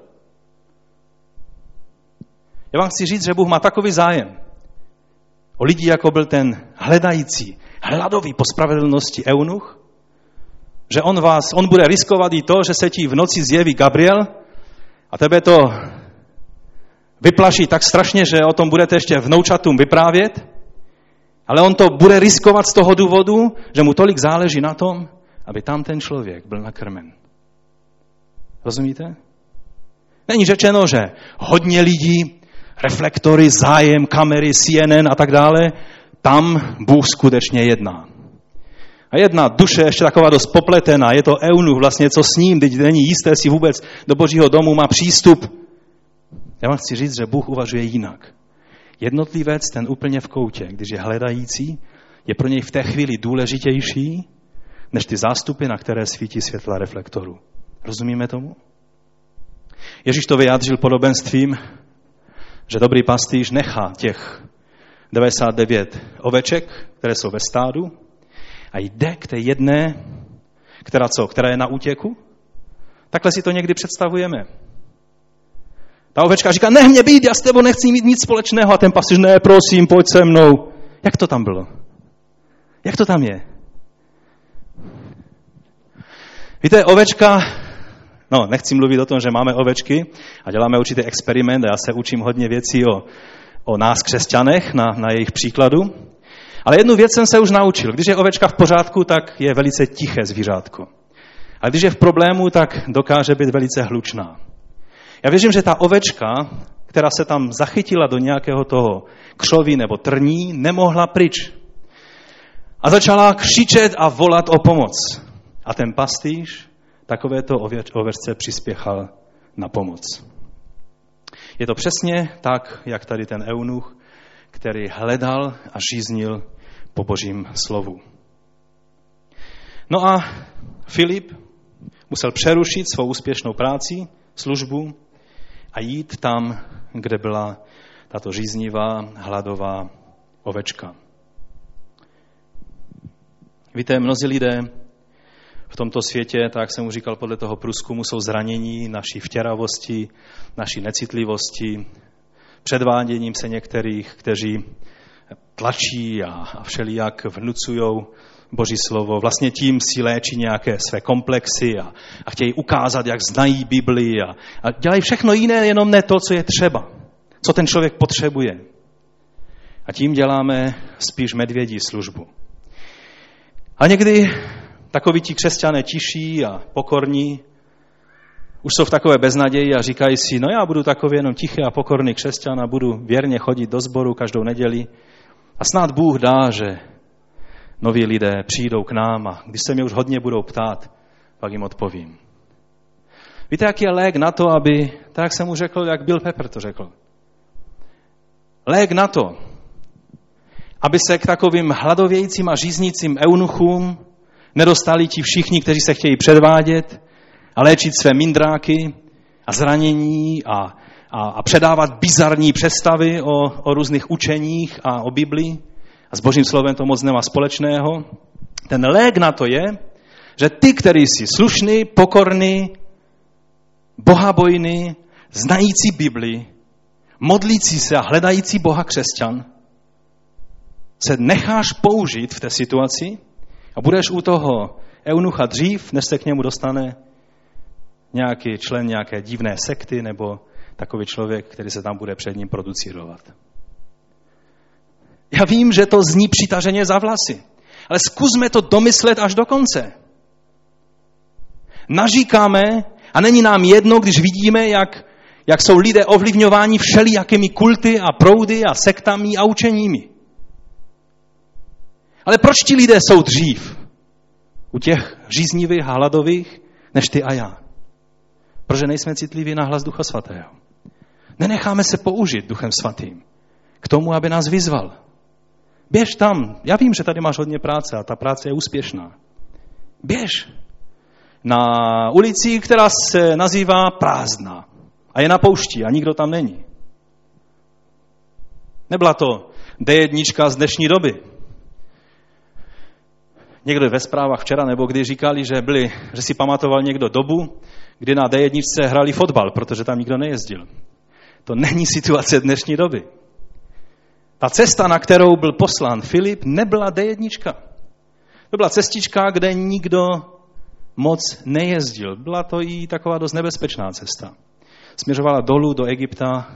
Já vám chci říct, že Bůh má takový zájem o lidi, jako byl ten hledající, hladový po spravedlnosti eunuch, že on vás, on bude riskovat i to, že se ti v noci zjeví Gabriel a tebe to vyplaší tak strašně, že o tom budete ještě vnoučatům vyprávět, ale on to bude riskovat z toho důvodu, že mu tolik záleží na tom, aby tam ten člověk byl nakrmen. Rozumíte? Není řečeno, že hodně lidí, reflektory, zájem, kamery, CNN a tak dále, tam Bůh skutečně jedná. A jedna duše ještě taková dost popletená, je to eunuch, vlastně co s ním, teď není jisté, si vůbec do božího domu má přístup. Já vám chci říct, že Bůh uvažuje jinak. Jednotlivec, ten úplně v koutě, když je hledající, je pro něj v té chvíli důležitější, než ty zástupy, na které svítí světla reflektoru. Rozumíme tomu? Ježíš to vyjádřil podobenstvím, že dobrý pastýř nechá těch 99 oveček, které jsou ve stádu, a jde k té jedné, která co, která je na útěku? Takhle si to někdy představujeme. Ta ovečka říká, nech mě být, já s tebou nechci mít nic společného. A ten pastýř, ne, prosím, pojď se mnou. Jak to tam bylo? Jak to tam je? Víte, ovečka, no nechci mluvit o tom, že máme ovečky a děláme určitý experiment a já se učím hodně věcí o, o nás křesťanech na, na jejich příkladu. Ale jednu věc jsem se už naučil. Když je ovečka v pořádku, tak je velice tiché zvířátko. A když je v problému, tak dokáže být velice hlučná. Já věřím, že ta ovečka, která se tam zachytila do nějakého toho křoví nebo trní, nemohla pryč. A začala křičet a volat o pomoc. A ten pastýř takovéto ovečce přispěchal na pomoc. Je to přesně tak, jak tady ten eunuch, který hledal a žíznil po božím slovu. No a Filip musel přerušit svou úspěšnou práci, službu a jít tam, kde byla tato žíznivá, hladová ovečka. Víte, mnozí lidé v tomto světě, tak jak jsem mu říkal podle toho průzkumu, jsou zranění naší vtěravosti, naší necitlivosti, předváděním se některých, kteří tlačí a, a všelijak vnucují Boží slovo. Vlastně tím si léčí nějaké své komplexy a, a chtějí ukázat, jak znají Bibli a, a dělají všechno jiné, jenom ne to, co je třeba, co ten člověk potřebuje. A tím děláme spíš medvědí službu. A někdy takoví ti křesťané tiší a pokorní už jsou v takové beznaději a říkají si, no já budu takový jenom tichý a pokorný křesťan a budu věrně chodit do sboru každou neděli a snad Bůh dá, že noví lidé přijdou k nám a když se mě už hodně budou ptát, pak jim odpovím. Víte, jaký je lék na to, aby, tak jak jsem mu řekl, jak Bill Pepper to řekl, lék na to, aby se k takovým hladovějícím a žíznícím eunuchům nedostali ti všichni, kteří se chtějí předvádět a léčit své mindráky a zranění a, a, a předávat bizarní představy o, o různých učeních a o Biblii. A s Božím slovem to moc nemá společného. Ten lék na to je, že ty, který jsi slušný, pokorný, bohabojný, znající Bibli, modlící se a hledající Boha křesťan, se necháš použít v té situaci a budeš u toho eunucha dřív, než se k němu dostane nějaký člen nějaké divné sekty nebo takový člověk, který se tam bude před ním producírovat. Já vím, že to zní přitaženě za vlasy, ale zkusme to domyslet až do konce. Naříkáme a není nám jedno, když vidíme, jak, jak jsou lidé ovlivňováni všelijakými kulty a proudy a sektami a učeními. Ale proč ti lidé jsou dřív u těch říznivých a hladových, než ty a já? Protože nejsme citliví na hlas Ducha Svatého. Nenecháme se použít Duchem Svatým k tomu, aby nás vyzval. Běž tam. Já vím, že tady máš hodně práce a ta práce je úspěšná. Běž. Na ulici, která se nazývá prázdná a je na poušti a nikdo tam není. Nebyla to D1 z dnešní doby. Někdo ve zprávách včera nebo kdy říkali, že, byli, že si pamatoval někdo dobu, kdy na D1 hrali fotbal, protože tam nikdo nejezdil. To není situace dnešní doby. Ta cesta, na kterou byl poslán Filip, nebyla D1. To byla cestička, kde nikdo moc nejezdil. Byla to i taková dost nebezpečná cesta. Směřovala dolů do Egypta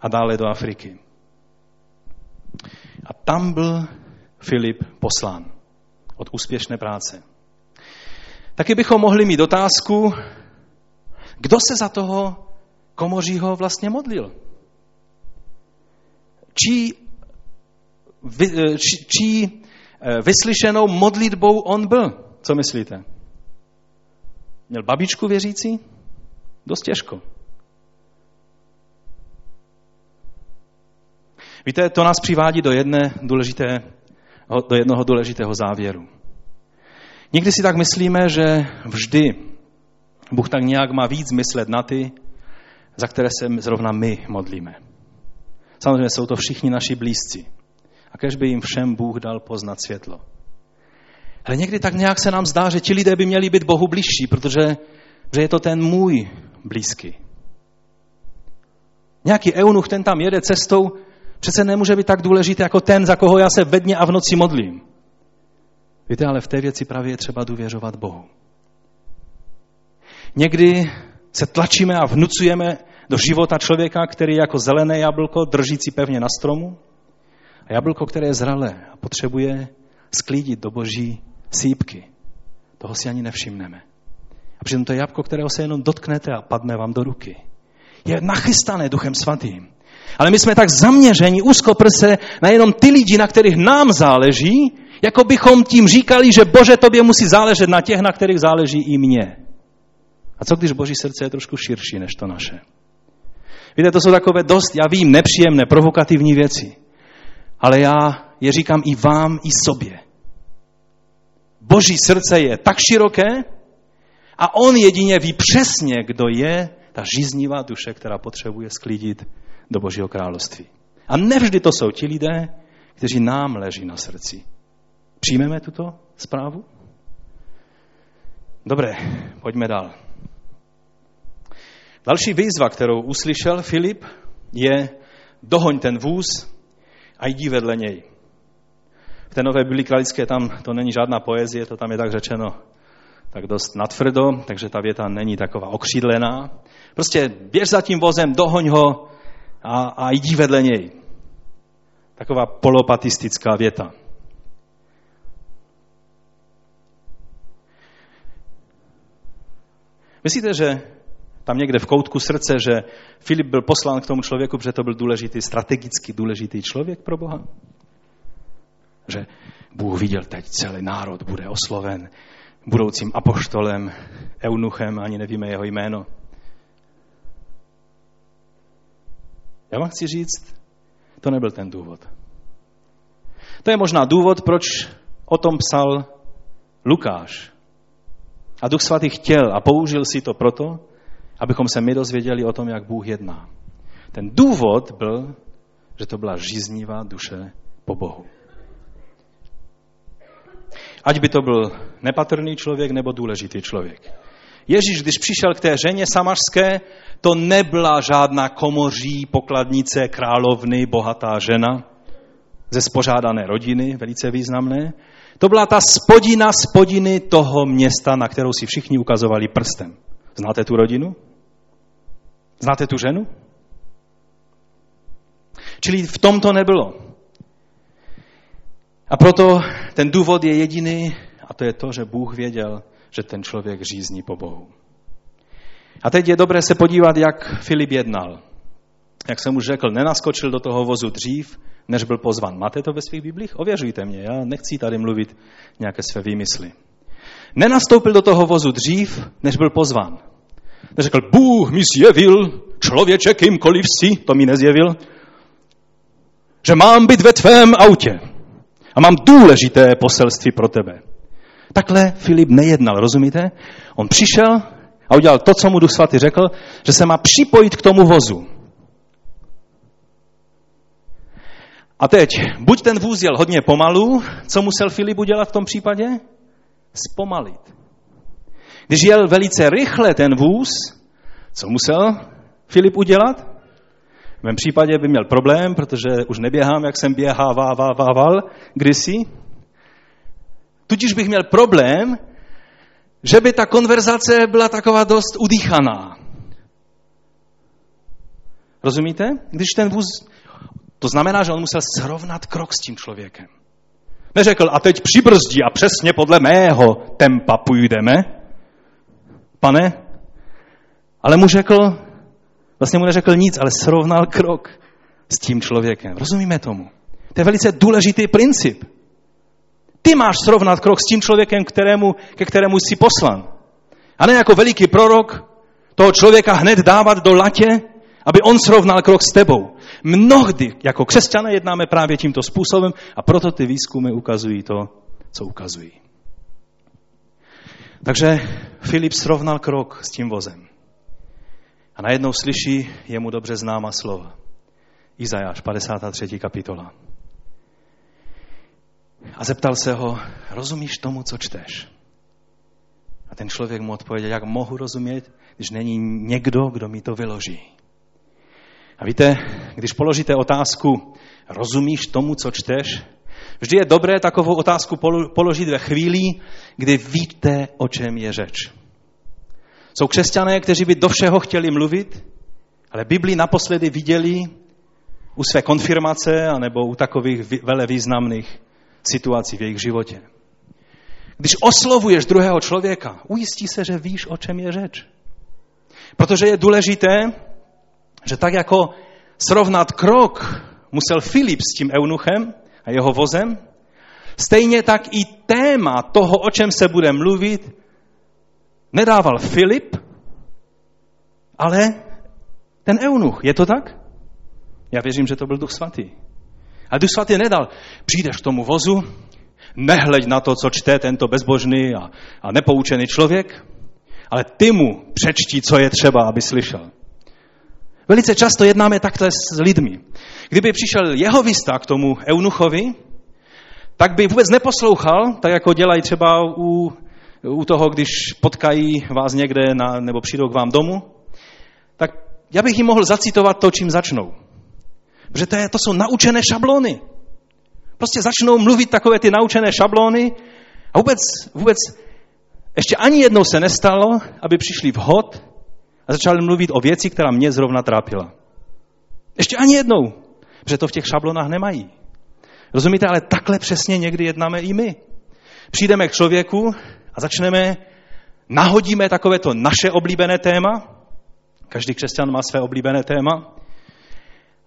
a dále do Afriky. A tam byl Filip poslán od úspěšné práce. Taky bychom mohli mít otázku, kdo se za toho komořího vlastně modlil? Čí vy, eh, či, čí eh, vyslyšenou modlitbou on byl. Co myslíte? Měl babičku věřící? Dost těžko. Víte, to nás přivádí do, jedné důležité, do jednoho důležitého závěru. Někdy si tak myslíme, že vždy Bůh tak nějak má víc myslet na ty, za které se zrovna my modlíme. Samozřejmě jsou to všichni naši blízci. A kež by jim všem Bůh dal poznat světlo. Ale někdy tak nějak se nám zdá, že ti lidé by měli být Bohu blížší, protože že je to ten můj blízký. Nějaký eunuch, ten tam jede cestou, přece nemůže být tak důležitý jako ten, za koho já se ve dně a v noci modlím. Víte, ale v té věci právě je třeba důvěřovat Bohu. Někdy se tlačíme a vnucujeme do života člověka, který je jako zelené jablko, držící pevně na stromu. A jablko, které je zralé a potřebuje sklídit do boží sípky. Toho si ani nevšimneme. A přitom to je jabko, kterého se jenom dotknete a padne vám do ruky. Je nachystané duchem svatým. Ale my jsme tak zaměření úzkoprse na jenom ty lidi, na kterých nám záleží, jako bychom tím říkali, že Bože, tobě musí záležet na těch, na kterých záleží i mně. A co když Boží srdce je trošku širší než to naše? Víte, to jsou takové dost, já vím, nepříjemné, provokativní věci. Ale já je říkám i vám, i sobě. Boží srdce je tak široké a on jedině ví přesně, kdo je ta žíznivá duše, která potřebuje sklidit do Božího království. A nevždy to jsou ti lidé, kteří nám leží na srdci. Přijmeme tuto zprávu? Dobré, pojďme dál. Další výzva, kterou uslyšel Filip, je dohoň ten vůz a jdi vedle něj. V té nové Biblii kralické tam to není žádná poezie, to tam je tak řečeno tak dost natvrdo, takže ta věta není taková okřídlená. Prostě běž za tím vozem, dohoň ho a, a jdi vedle něj. Taková polopatistická věta. Myslíte, že tam někde v koutku srdce, že Filip byl poslán k tomu člověku, protože to byl důležitý, strategicky důležitý člověk pro Boha? Že Bůh viděl teď celý národ bude osloven budoucím apoštolem, eunuchem, ani nevíme jeho jméno. Já vám chci říct, to nebyl ten důvod. To je možná důvod, proč o tom psal Lukáš. A Duch Svatý chtěl a použil si to proto, abychom se my dozvěděli o tom, jak Bůh jedná. Ten důvod byl, že to byla žíznivá duše po Bohu. Ať by to byl nepatrný člověk nebo důležitý člověk. Ježíš, když přišel k té ženě samařské, to nebyla žádná komoří, pokladnice, královny, bohatá žena ze spořádané rodiny, velice významné. To byla ta spodina spodiny toho města, na kterou si všichni ukazovali prstem. Znáte tu rodinu? Znáte tu ženu? Čili v tom to nebylo. A proto ten důvod je jediný, a to je to, že Bůh věděl, že ten člověk řízní po Bohu. A teď je dobré se podívat, jak Filip jednal. Jak jsem už řekl, nenaskočil do toho vozu dřív, než byl pozvan. Máte to ve svých biblích? Ověřujte mě, já nechci tady mluvit nějaké své výmysly. Nenastoupil do toho vozu dřív, než byl pozván. Neřekl, Bůh mi zjevil, člověče, kýmkoliv si, to mi nezjevil, že mám být ve tvém autě a mám důležité poselství pro tebe. Takhle Filip nejednal, rozumíte? On přišel a udělal to, co mu Duch Svatý řekl, že se má připojit k tomu vozu. A teď, buď ten vůz jel hodně pomalu, co musel Filip udělat v tom případě? Zpomalit. Když jel velice rychle ten vůz, co musel Filip udělat? V mém případě by měl problém, protože už neběhám, jak jsem běhával kdysi. Tudíž bych měl problém, že by ta konverzace byla taková dost udýchaná. Rozumíte? Když ten vůz... To znamená, že on musel srovnat krok s tím člověkem. Neřekl, a teď přibrzdí a přesně podle mého tempa půjdeme. Pane, ale mu řekl, vlastně mu neřekl nic, ale srovnal krok s tím člověkem. Rozumíme tomu? To je velice důležitý princip. Ty máš srovnat krok s tím člověkem, kterému, ke kterému jsi poslan. A ne jako veliký prorok toho člověka hned dávat do latě, aby on srovnal krok s tebou. Mnohdy jako křesťané jednáme právě tímto způsobem a proto ty výzkumy ukazují to, co ukazují. Takže Filip srovnal krok s tím vozem. A najednou slyší jemu dobře známa slova. Izajáš, 53. kapitola. A zeptal se ho, rozumíš tomu, co čteš? A ten člověk mu odpověděl, jak mohu rozumět, když není někdo, kdo mi to vyloží. A víte, když položíte otázku, rozumíš tomu, co čteš, vždy je dobré takovou otázku položit ve chvíli, kdy víte, o čem je řeč. Jsou křesťané, kteří by do všeho chtěli mluvit, ale Bibli naposledy viděli u své konfirmace anebo u takových vele významných situací v jejich životě. Když oslovuješ druhého člověka, ujistí se, že víš, o čem je řeč. Protože je důležité, že tak jako srovnat krok musel Filip s tím eunuchem a jeho vozem, stejně tak i téma toho, o čem se bude mluvit, nedával Filip, ale ten eunuch. Je to tak? Já věřím, že to byl Duch Svatý. A Duch Svatý nedal, přijdeš k tomu vozu, nehleď na to, co čte tento bezbožný a, a nepoučený člověk, ale ty mu přečti, co je třeba, aby slyšel. Velice často jednáme takhle s lidmi. Kdyby přišel jeho vista k tomu eunuchovi, tak by vůbec neposlouchal, tak jako dělají třeba u, u toho, když potkají vás někde na, nebo přijdou k vám domů, tak já bych jim mohl zacitovat to, čím začnou. Protože to, je, to jsou naučené šablony. Prostě začnou mluvit takové ty naučené šablony a vůbec, vůbec ještě ani jednou se nestalo, aby přišli vhod a začali mluvit o věci, která mě zrovna trápila. Ještě ani jednou, protože to v těch šablonách nemají. Rozumíte, ale takhle přesně někdy jednáme i my. Přijdeme k člověku a začneme, nahodíme takovéto naše oblíbené téma, každý křesťan má své oblíbené téma,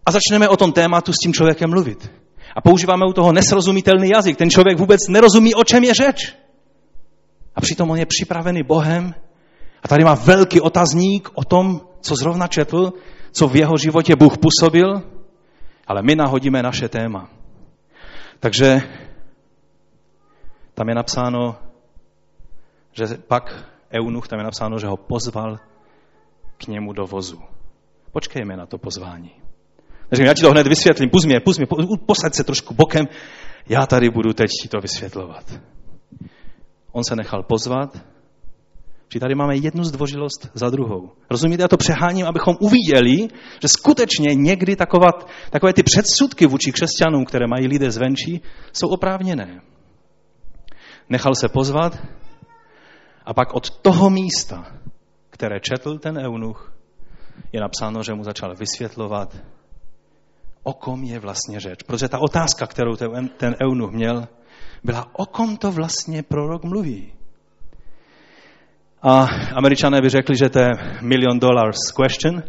a začneme o tom tématu s tím člověkem mluvit. A používáme u toho nesrozumitelný jazyk. Ten člověk vůbec nerozumí, o čem je řeč. A přitom on je připravený Bohem a tady má velký otazník o tom, co zrovna četl, co v jeho životě Bůh působil, ale my nahodíme naše téma. Takže tam je napsáno, že pak Eunuch, tam je napsáno, že ho pozval k němu do vozu. Počkejme na to pozvání. Říkám, já ti to hned vysvětlím, pust mě, pust mě, posaď se trošku bokem, já tady budu teď ti to vysvětlovat. On se nechal pozvat, že tady máme jednu zdvořilost za druhou. Rozumíte, já to přeháním, abychom uviděli, že skutečně někdy takovat, takové ty předsudky vůči křesťanům, které mají lidé zvenčí, jsou oprávněné. Nechal se pozvat a pak od toho místa, které četl ten eunuch, je napsáno, že mu začal vysvětlovat, o kom je vlastně řeč. Protože ta otázka, kterou ten eunuch měl, byla, o kom to vlastně prorok mluví. A američané by řekli, že to je million dollars question,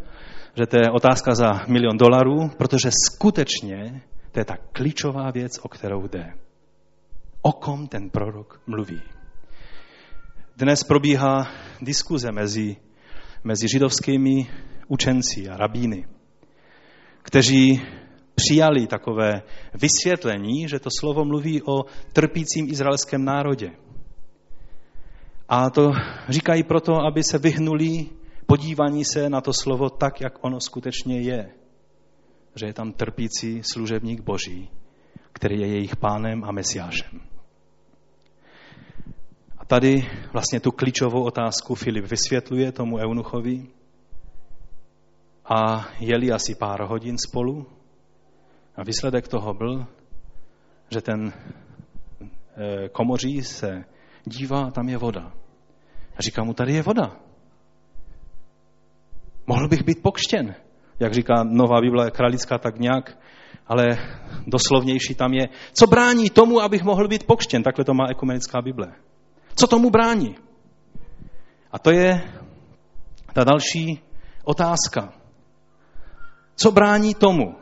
že to je otázka za milion dolarů, protože skutečně to je ta klíčová věc, o kterou jde. O kom ten prorok mluví. Dnes probíhá diskuze mezi, mezi židovskými učenci a rabíny, kteří přijali takové vysvětlení, že to slovo mluví o trpícím izraelském národě. A to říkají proto, aby se vyhnuli podívání se na to slovo tak, jak ono skutečně je. Že je tam trpící služebník Boží, který je jejich pánem a mesiášem. A tady vlastně tu klíčovou otázku Filip vysvětluje tomu eunuchovi a jeli asi pár hodin spolu a výsledek toho byl, že ten eh, komoří se dívá tam je voda. Říká mu, tady je voda. Mohl bych být pokštěn, jak říká Nová Bible kralická tak nějak, ale doslovnější tam je, co brání tomu, abych mohl být pokštěn. Takhle to má ekumenická Bible. Co tomu brání? A to je ta další otázka. Co brání tomu,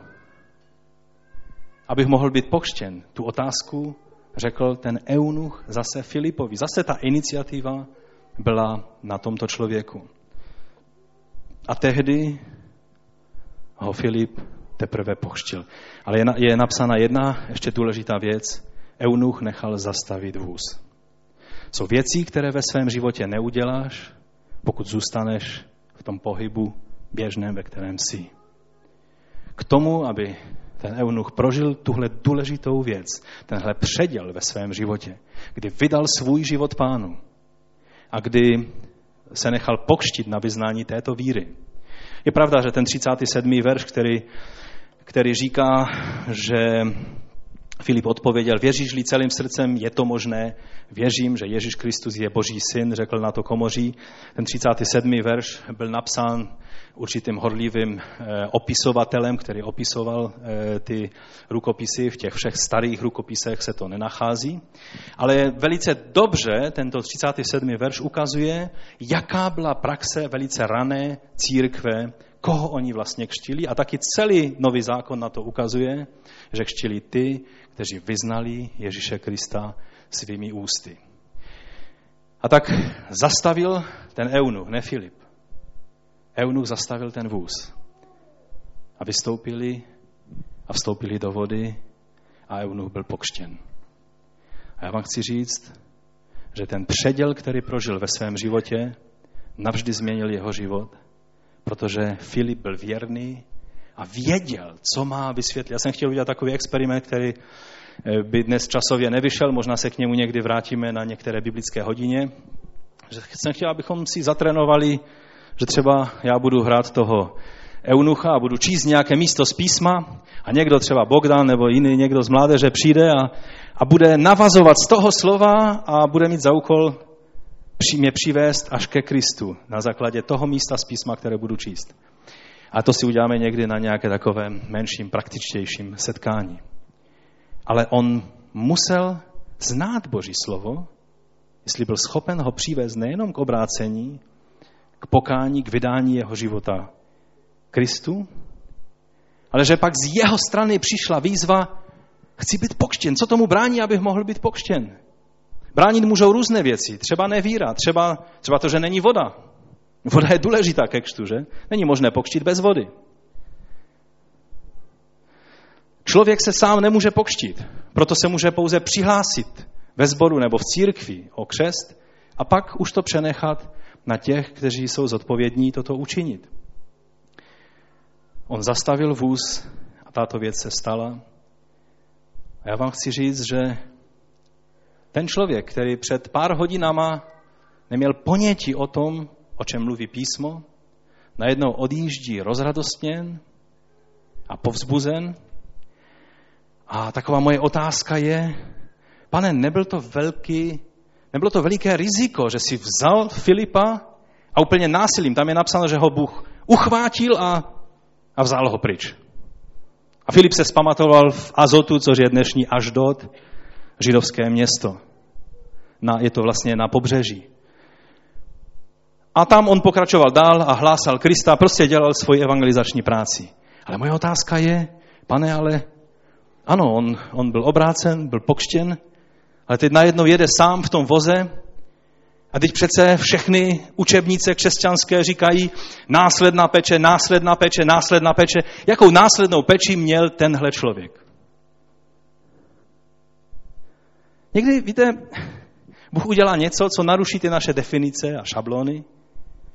abych mohl být pokštěn? Tu otázku řekl ten eunuch zase Filipovi. Zase ta iniciativa byla na tomto člověku. A tehdy ho Filip teprve pochštil. Ale je, napsána jedna ještě důležitá věc. Eunuch nechal zastavit vůz. Jsou věci, které ve svém životě neuděláš, pokud zůstaneš v tom pohybu běžném, ve kterém jsi. K tomu, aby ten eunuch prožil tuhle důležitou věc, tenhle předěl ve svém životě, kdy vydal svůj život pánu a kdy se nechal pokštit na vyznání této víry. Je pravda, že ten 37. verš, který, který říká, že Filip odpověděl, věříš-li celým srdcem, je to možné, věřím, že Ježíš Kristus je Boží syn, řekl na to komoří. Ten 37. verš byl napsán určitým horlivým eh, opisovatelem, který opisoval eh, ty rukopisy. V těch všech starých rukopisech se to nenachází. Ale velice dobře tento 37. verš ukazuje, jaká byla praxe velice rané církve, koho oni vlastně kštili. A taky celý nový zákon na to ukazuje, že kštili ty, kteří vyznali Ježíše Krista svými ústy. A tak zastavil ten eunuch, ne Filip. Eunuch zastavil ten vůz. A vystoupili a vstoupili do vody a eunuch byl pokštěn. A já vám chci říct, že ten předěl, který prožil ve svém životě, navždy změnil jeho život, protože Filip byl věrný a věděl, co má vysvětlit. Já jsem chtěl udělat takový experiment, který eh, by dnes časově nevyšel, možná se k němu někdy vrátíme na některé biblické hodině. Že jsem chtěl, abychom si zatrénovali, že třeba já budu hrát toho eunucha a budu číst nějaké místo z písma a někdo třeba Bogdan nebo jiný někdo z mládeže přijde a, a bude navazovat z toho slova a bude mít za úkol mě přivést až ke Kristu na základě toho místa z písma, které budu číst. A to si uděláme někdy na nějaké takovém menším, praktičtějším setkání. Ale on musel znát Boží slovo, jestli byl schopen ho přivést nejenom k obrácení, k pokání, k vydání jeho života Kristu, ale že pak z jeho strany přišla výzva, chci být pokštěn. Co tomu brání, abych mohl být pokštěn? Bránit můžou různé věci, třeba nevíra, třeba, třeba to, že není voda. Voda je důležitá ke křtu, že? Není možné pokštit bez vody. Člověk se sám nemůže pokštit, proto se může pouze přihlásit ve sboru nebo v církvi o křest a pak už to přenechat na těch, kteří jsou zodpovědní toto učinit. On zastavil vůz a tato věc se stala. A já vám chci říct, že ten člověk, který před pár hodinama neměl ponětí o tom, o čem mluví písmo, najednou odjíždí rozradostněn a povzbuzen. A taková moje otázka je, pane, nebyl to velký, nebylo to veliké riziko, že si vzal Filipa a úplně násilím, tam je napsáno, že ho Bůh uchvátil a, a vzal ho pryč. A Filip se spamatoval v Azotu, což je dnešní Aždot, židovské město. Na, je to vlastně na pobřeží. A tam on pokračoval dál a hlásal Krista, prostě dělal svoji evangelizační práci. Ale moje otázka je, pane, ale ano, on, on byl obrácen, byl pokštěn, ale teď najednou jede sám v tom voze a teď přece všechny učebnice křesťanské říkají následná peče, následná peče, následná peče. Jakou následnou peči měl tenhle člověk? Někdy, víte, Bůh udělá něco, co naruší ty naše definice a šablony,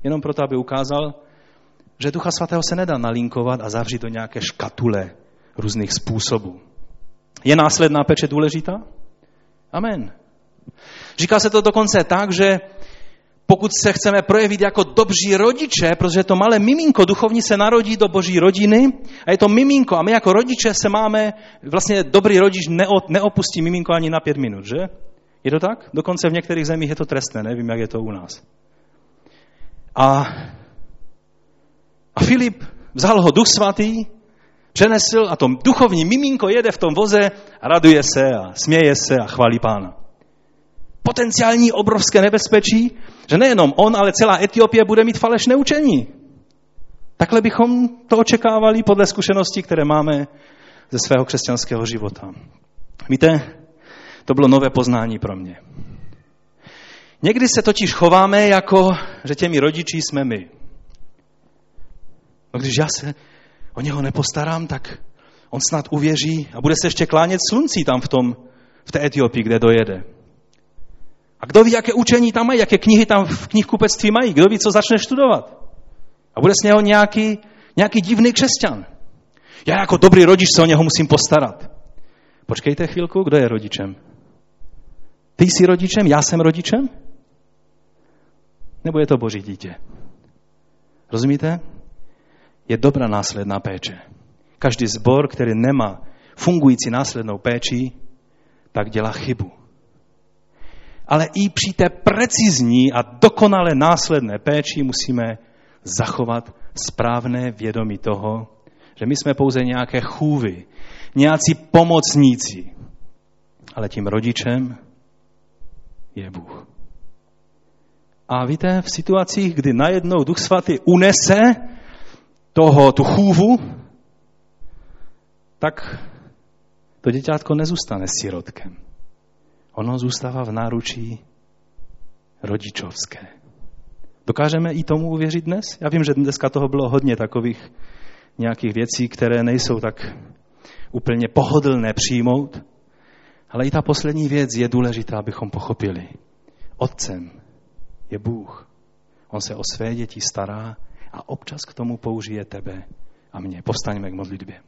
jenom proto, aby ukázal, že Ducha Svatého se nedá nalinkovat a zavřít do nějaké škatule různých způsobů. Je následná peče důležitá? Amen. Říká se to dokonce tak, že pokud se chceme projevit jako dobří rodiče, protože to malé miminko duchovní se narodí do boží rodiny a je to miminko a my jako rodiče se máme, vlastně dobrý rodič neopustí miminko ani na pět minut, že? Je to tak? Dokonce v některých zemích je to trestné, nevím, jak je to u nás. A, a Filip vzal ho duch svatý, přenesl a to duchovní miminko jede v tom voze a raduje se a směje se a chválí pána. Potenciální obrovské nebezpečí, že nejenom on, ale celá Etiopie bude mít falešné učení. Takhle bychom to očekávali podle zkušeností, které máme ze svého křesťanského života. Víte, to bylo nové poznání pro mě. Někdy se totiž chováme jako, že těmi rodiči jsme my. No když já se o něho nepostarám, tak on snad uvěří a bude se ještě klánět slunci tam v, tom, v té Etiopii, kde dojede. A kdo ví, jaké učení tam mají, jaké knihy tam v knihkupectví mají, kdo ví, co začne studovat. A bude z něho nějaký, nějaký divný křesťan. Já jako dobrý rodič se o něho musím postarat. Počkejte chvilku, kdo je rodičem? Ty jsi rodičem, já jsem rodičem? Nebo je to boží dítě? Rozumíte? Je dobrá následná péče. Každý zbor, který nemá fungující následnou péči, tak dělá chybu. Ale i při té precizní a dokonale následné péči musíme zachovat správné vědomí toho, že my jsme pouze nějaké chůvy, nějací pomocníci. Ale tím rodičem je Bůh. A víte, v situacích, kdy najednou Duch Svatý unese toho, tu chůvu, tak to děťátko nezůstane sirotkem. Ono zůstává v náručí rodičovské. Dokážeme i tomu uvěřit dnes? Já vím, že dneska toho bylo hodně takových nějakých věcí, které nejsou tak úplně pohodlné přijmout, ale i ta poslední věc je důležitá, abychom pochopili. Otcem je Bůh. On se o své děti stará a občas k tomu použije tebe a mě. Postaňme k modlitbě.